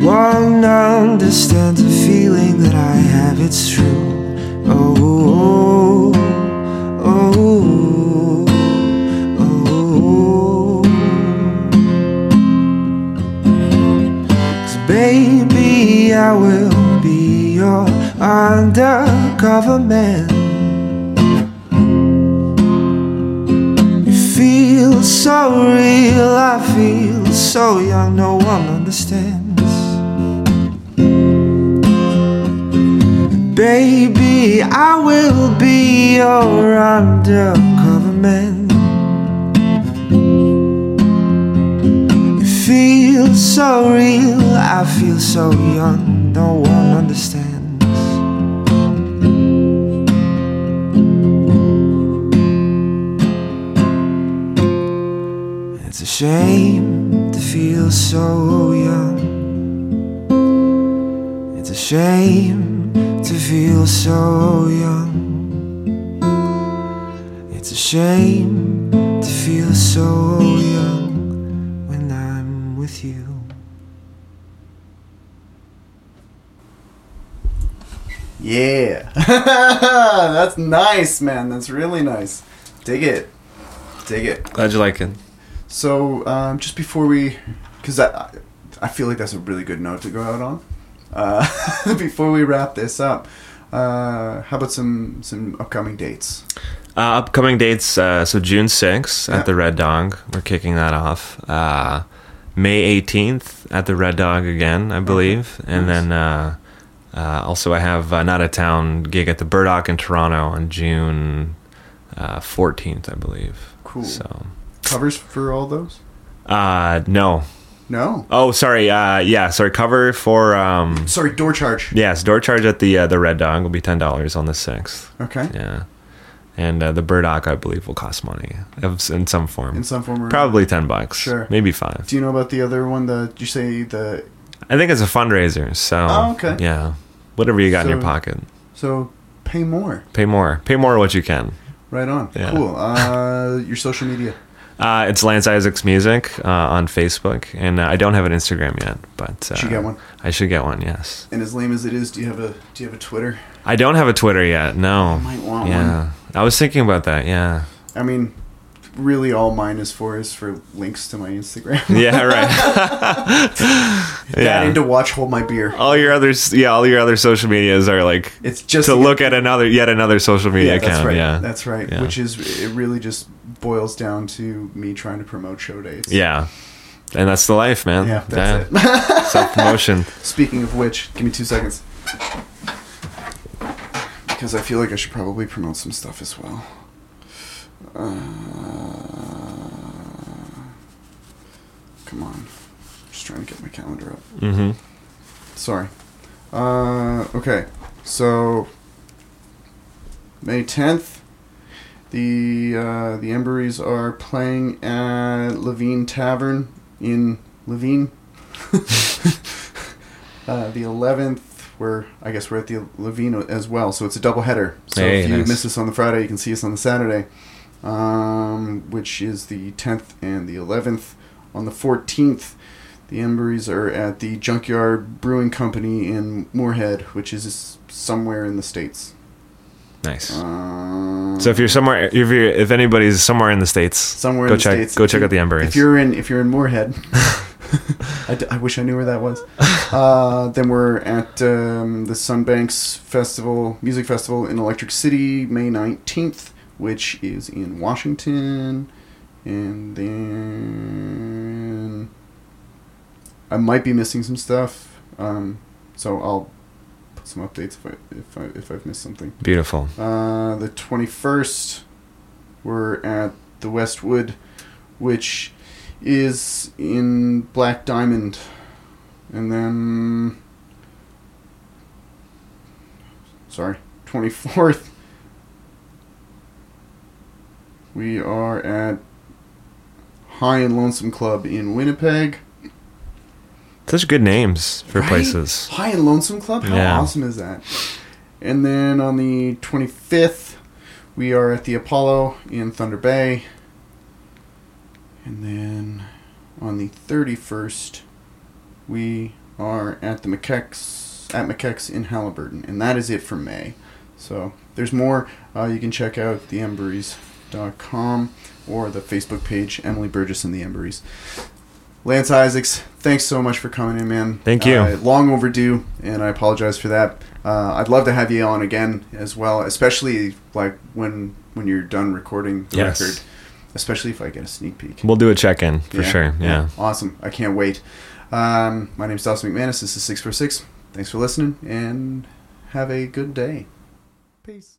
no one understands the feeling that I have, it's true. Oh, oh, oh, oh. Cause baby, I will be your undercover man. So real, I feel so young, no one understands. Baby, I will be your undercover man. It feels so real, I feel so young, no one understands. It's a shame to feel so young. It's a shame to feel so young. It's a shame to feel so young when I'm with you. Yeah. That's nice, man. That's really nice. Dig it. Dig it. Glad you like it. So, um, just before we, because I, I feel like that's a really good note to go out on. Uh, before we wrap this up, uh, how about some some upcoming dates? Uh, upcoming dates. Uh, so June 6th Yeah. at the Red Dog. We're kicking that off. Uh, May 18th at the Red Dog again, I believe. And Nice. then uh, uh, also I have an out of town gig at the Burdock in Toronto on June uh, 14th, I believe. Cool. So, Covers for all those? uh, no, No. Oh, sorry. Uh, yeah, sorry. Cover for um, Sorry, door charge. yes, door charge at the uh, the Red Dog will be ten dollars on the sixth. Okay. Yeah, and uh, the Burdock I believe will cost money in some form. In some form or Probably ten bucks. Sure. maybe five. Do you know about the other one? The you say the I think it's a fundraiser. So Oh, okay. Yeah, whatever you got in your So- pocket, so pay more. pay more. Pay more what you can. Right on. Yeah. Cool. Uh, your social media. Uh, it's Lance Isaacs Music uh, on Facebook, and uh, I don't have an Instagram yet, but uh, Should get one. I should get one. Yes, And as lame as it is, do you have a do you have a Twitter? I don't have a Twitter yet. No. Might want yeah, I was thinking about that. Yeah. I mean, really, all mine is for is for links to my Instagram. Yeah. Right. Yeah. and to watch hold my beer. all your others, yeah, all your other social medias are like It's just to look at another, yet another social media Yeah, that's account. right. Yeah. That's right. Yeah. Which is it really just boils down to me trying to promote show dates. yeah. And that's the life, man. Yeah, that's it. Self promotion. Speaking of which, give me two seconds. Because I feel like I should probably promote some stuff as well. Uh, come on. Just trying to get my calendar up. Mm-hmm. Sorry. Uh, okay. So, May 10th, the uh, the Emburys are playing at Lavigne Tavern in Lavigne. uh, the 11th, we're I guess we're at the Lavigne as well, so it's a double header. So Hey, if you nice. miss us on the Friday, you can see us on the Saturday, um, which is the 10th and the 11th. On the 14th, the Emburys are at the Junkyard Brewing Company in Moorhead, which is somewhere in the states. Nice. Um, so if you're somewhere, if you're, if anybody's somewhere in the states, somewhere go in the check, states, go check you- out the Emburys. If you're in, if you're in Moorhead, I, d- I wish I knew where that was. Uh, then we're at um, the Sunbanks Festival, Music Festival in Electric City, May nineteenth, which is in Washington, and then I might be missing some stuff. Um, so I'll some updates if I if I if I've missed something. Beautiful. Uh, the 21st, we're at the Westwood, which is in Black Diamond. And then. Sorry, 24th, we are at High and Lonesome Club in Winnipeg. Such good names for Right? places. High and Lonesome Club? How Yeah. awesome is that? And then on the 25th, we are at the Apollo in Thunder Bay. And then on the 31st, we are at the McKex at McKex in Haliburton. And that is it for May. So there's more. Uh, you can check out theemburys.com or the Facebook page, Emily Burgess and the Emburys. Lance Isaacs, thanks so much for coming in, man. Thank you. Uh, long overdue, and I apologize for that. Uh, I'd love to have you on again as well, especially like when when you're done recording the Yes. record. Especially if I get a sneak peek. We'll do a check in for sure. Yeah. Awesome. I can't wait. Um, my name's Dawson McManus. This is 646. Thanks for listening, and have a good day. Peace.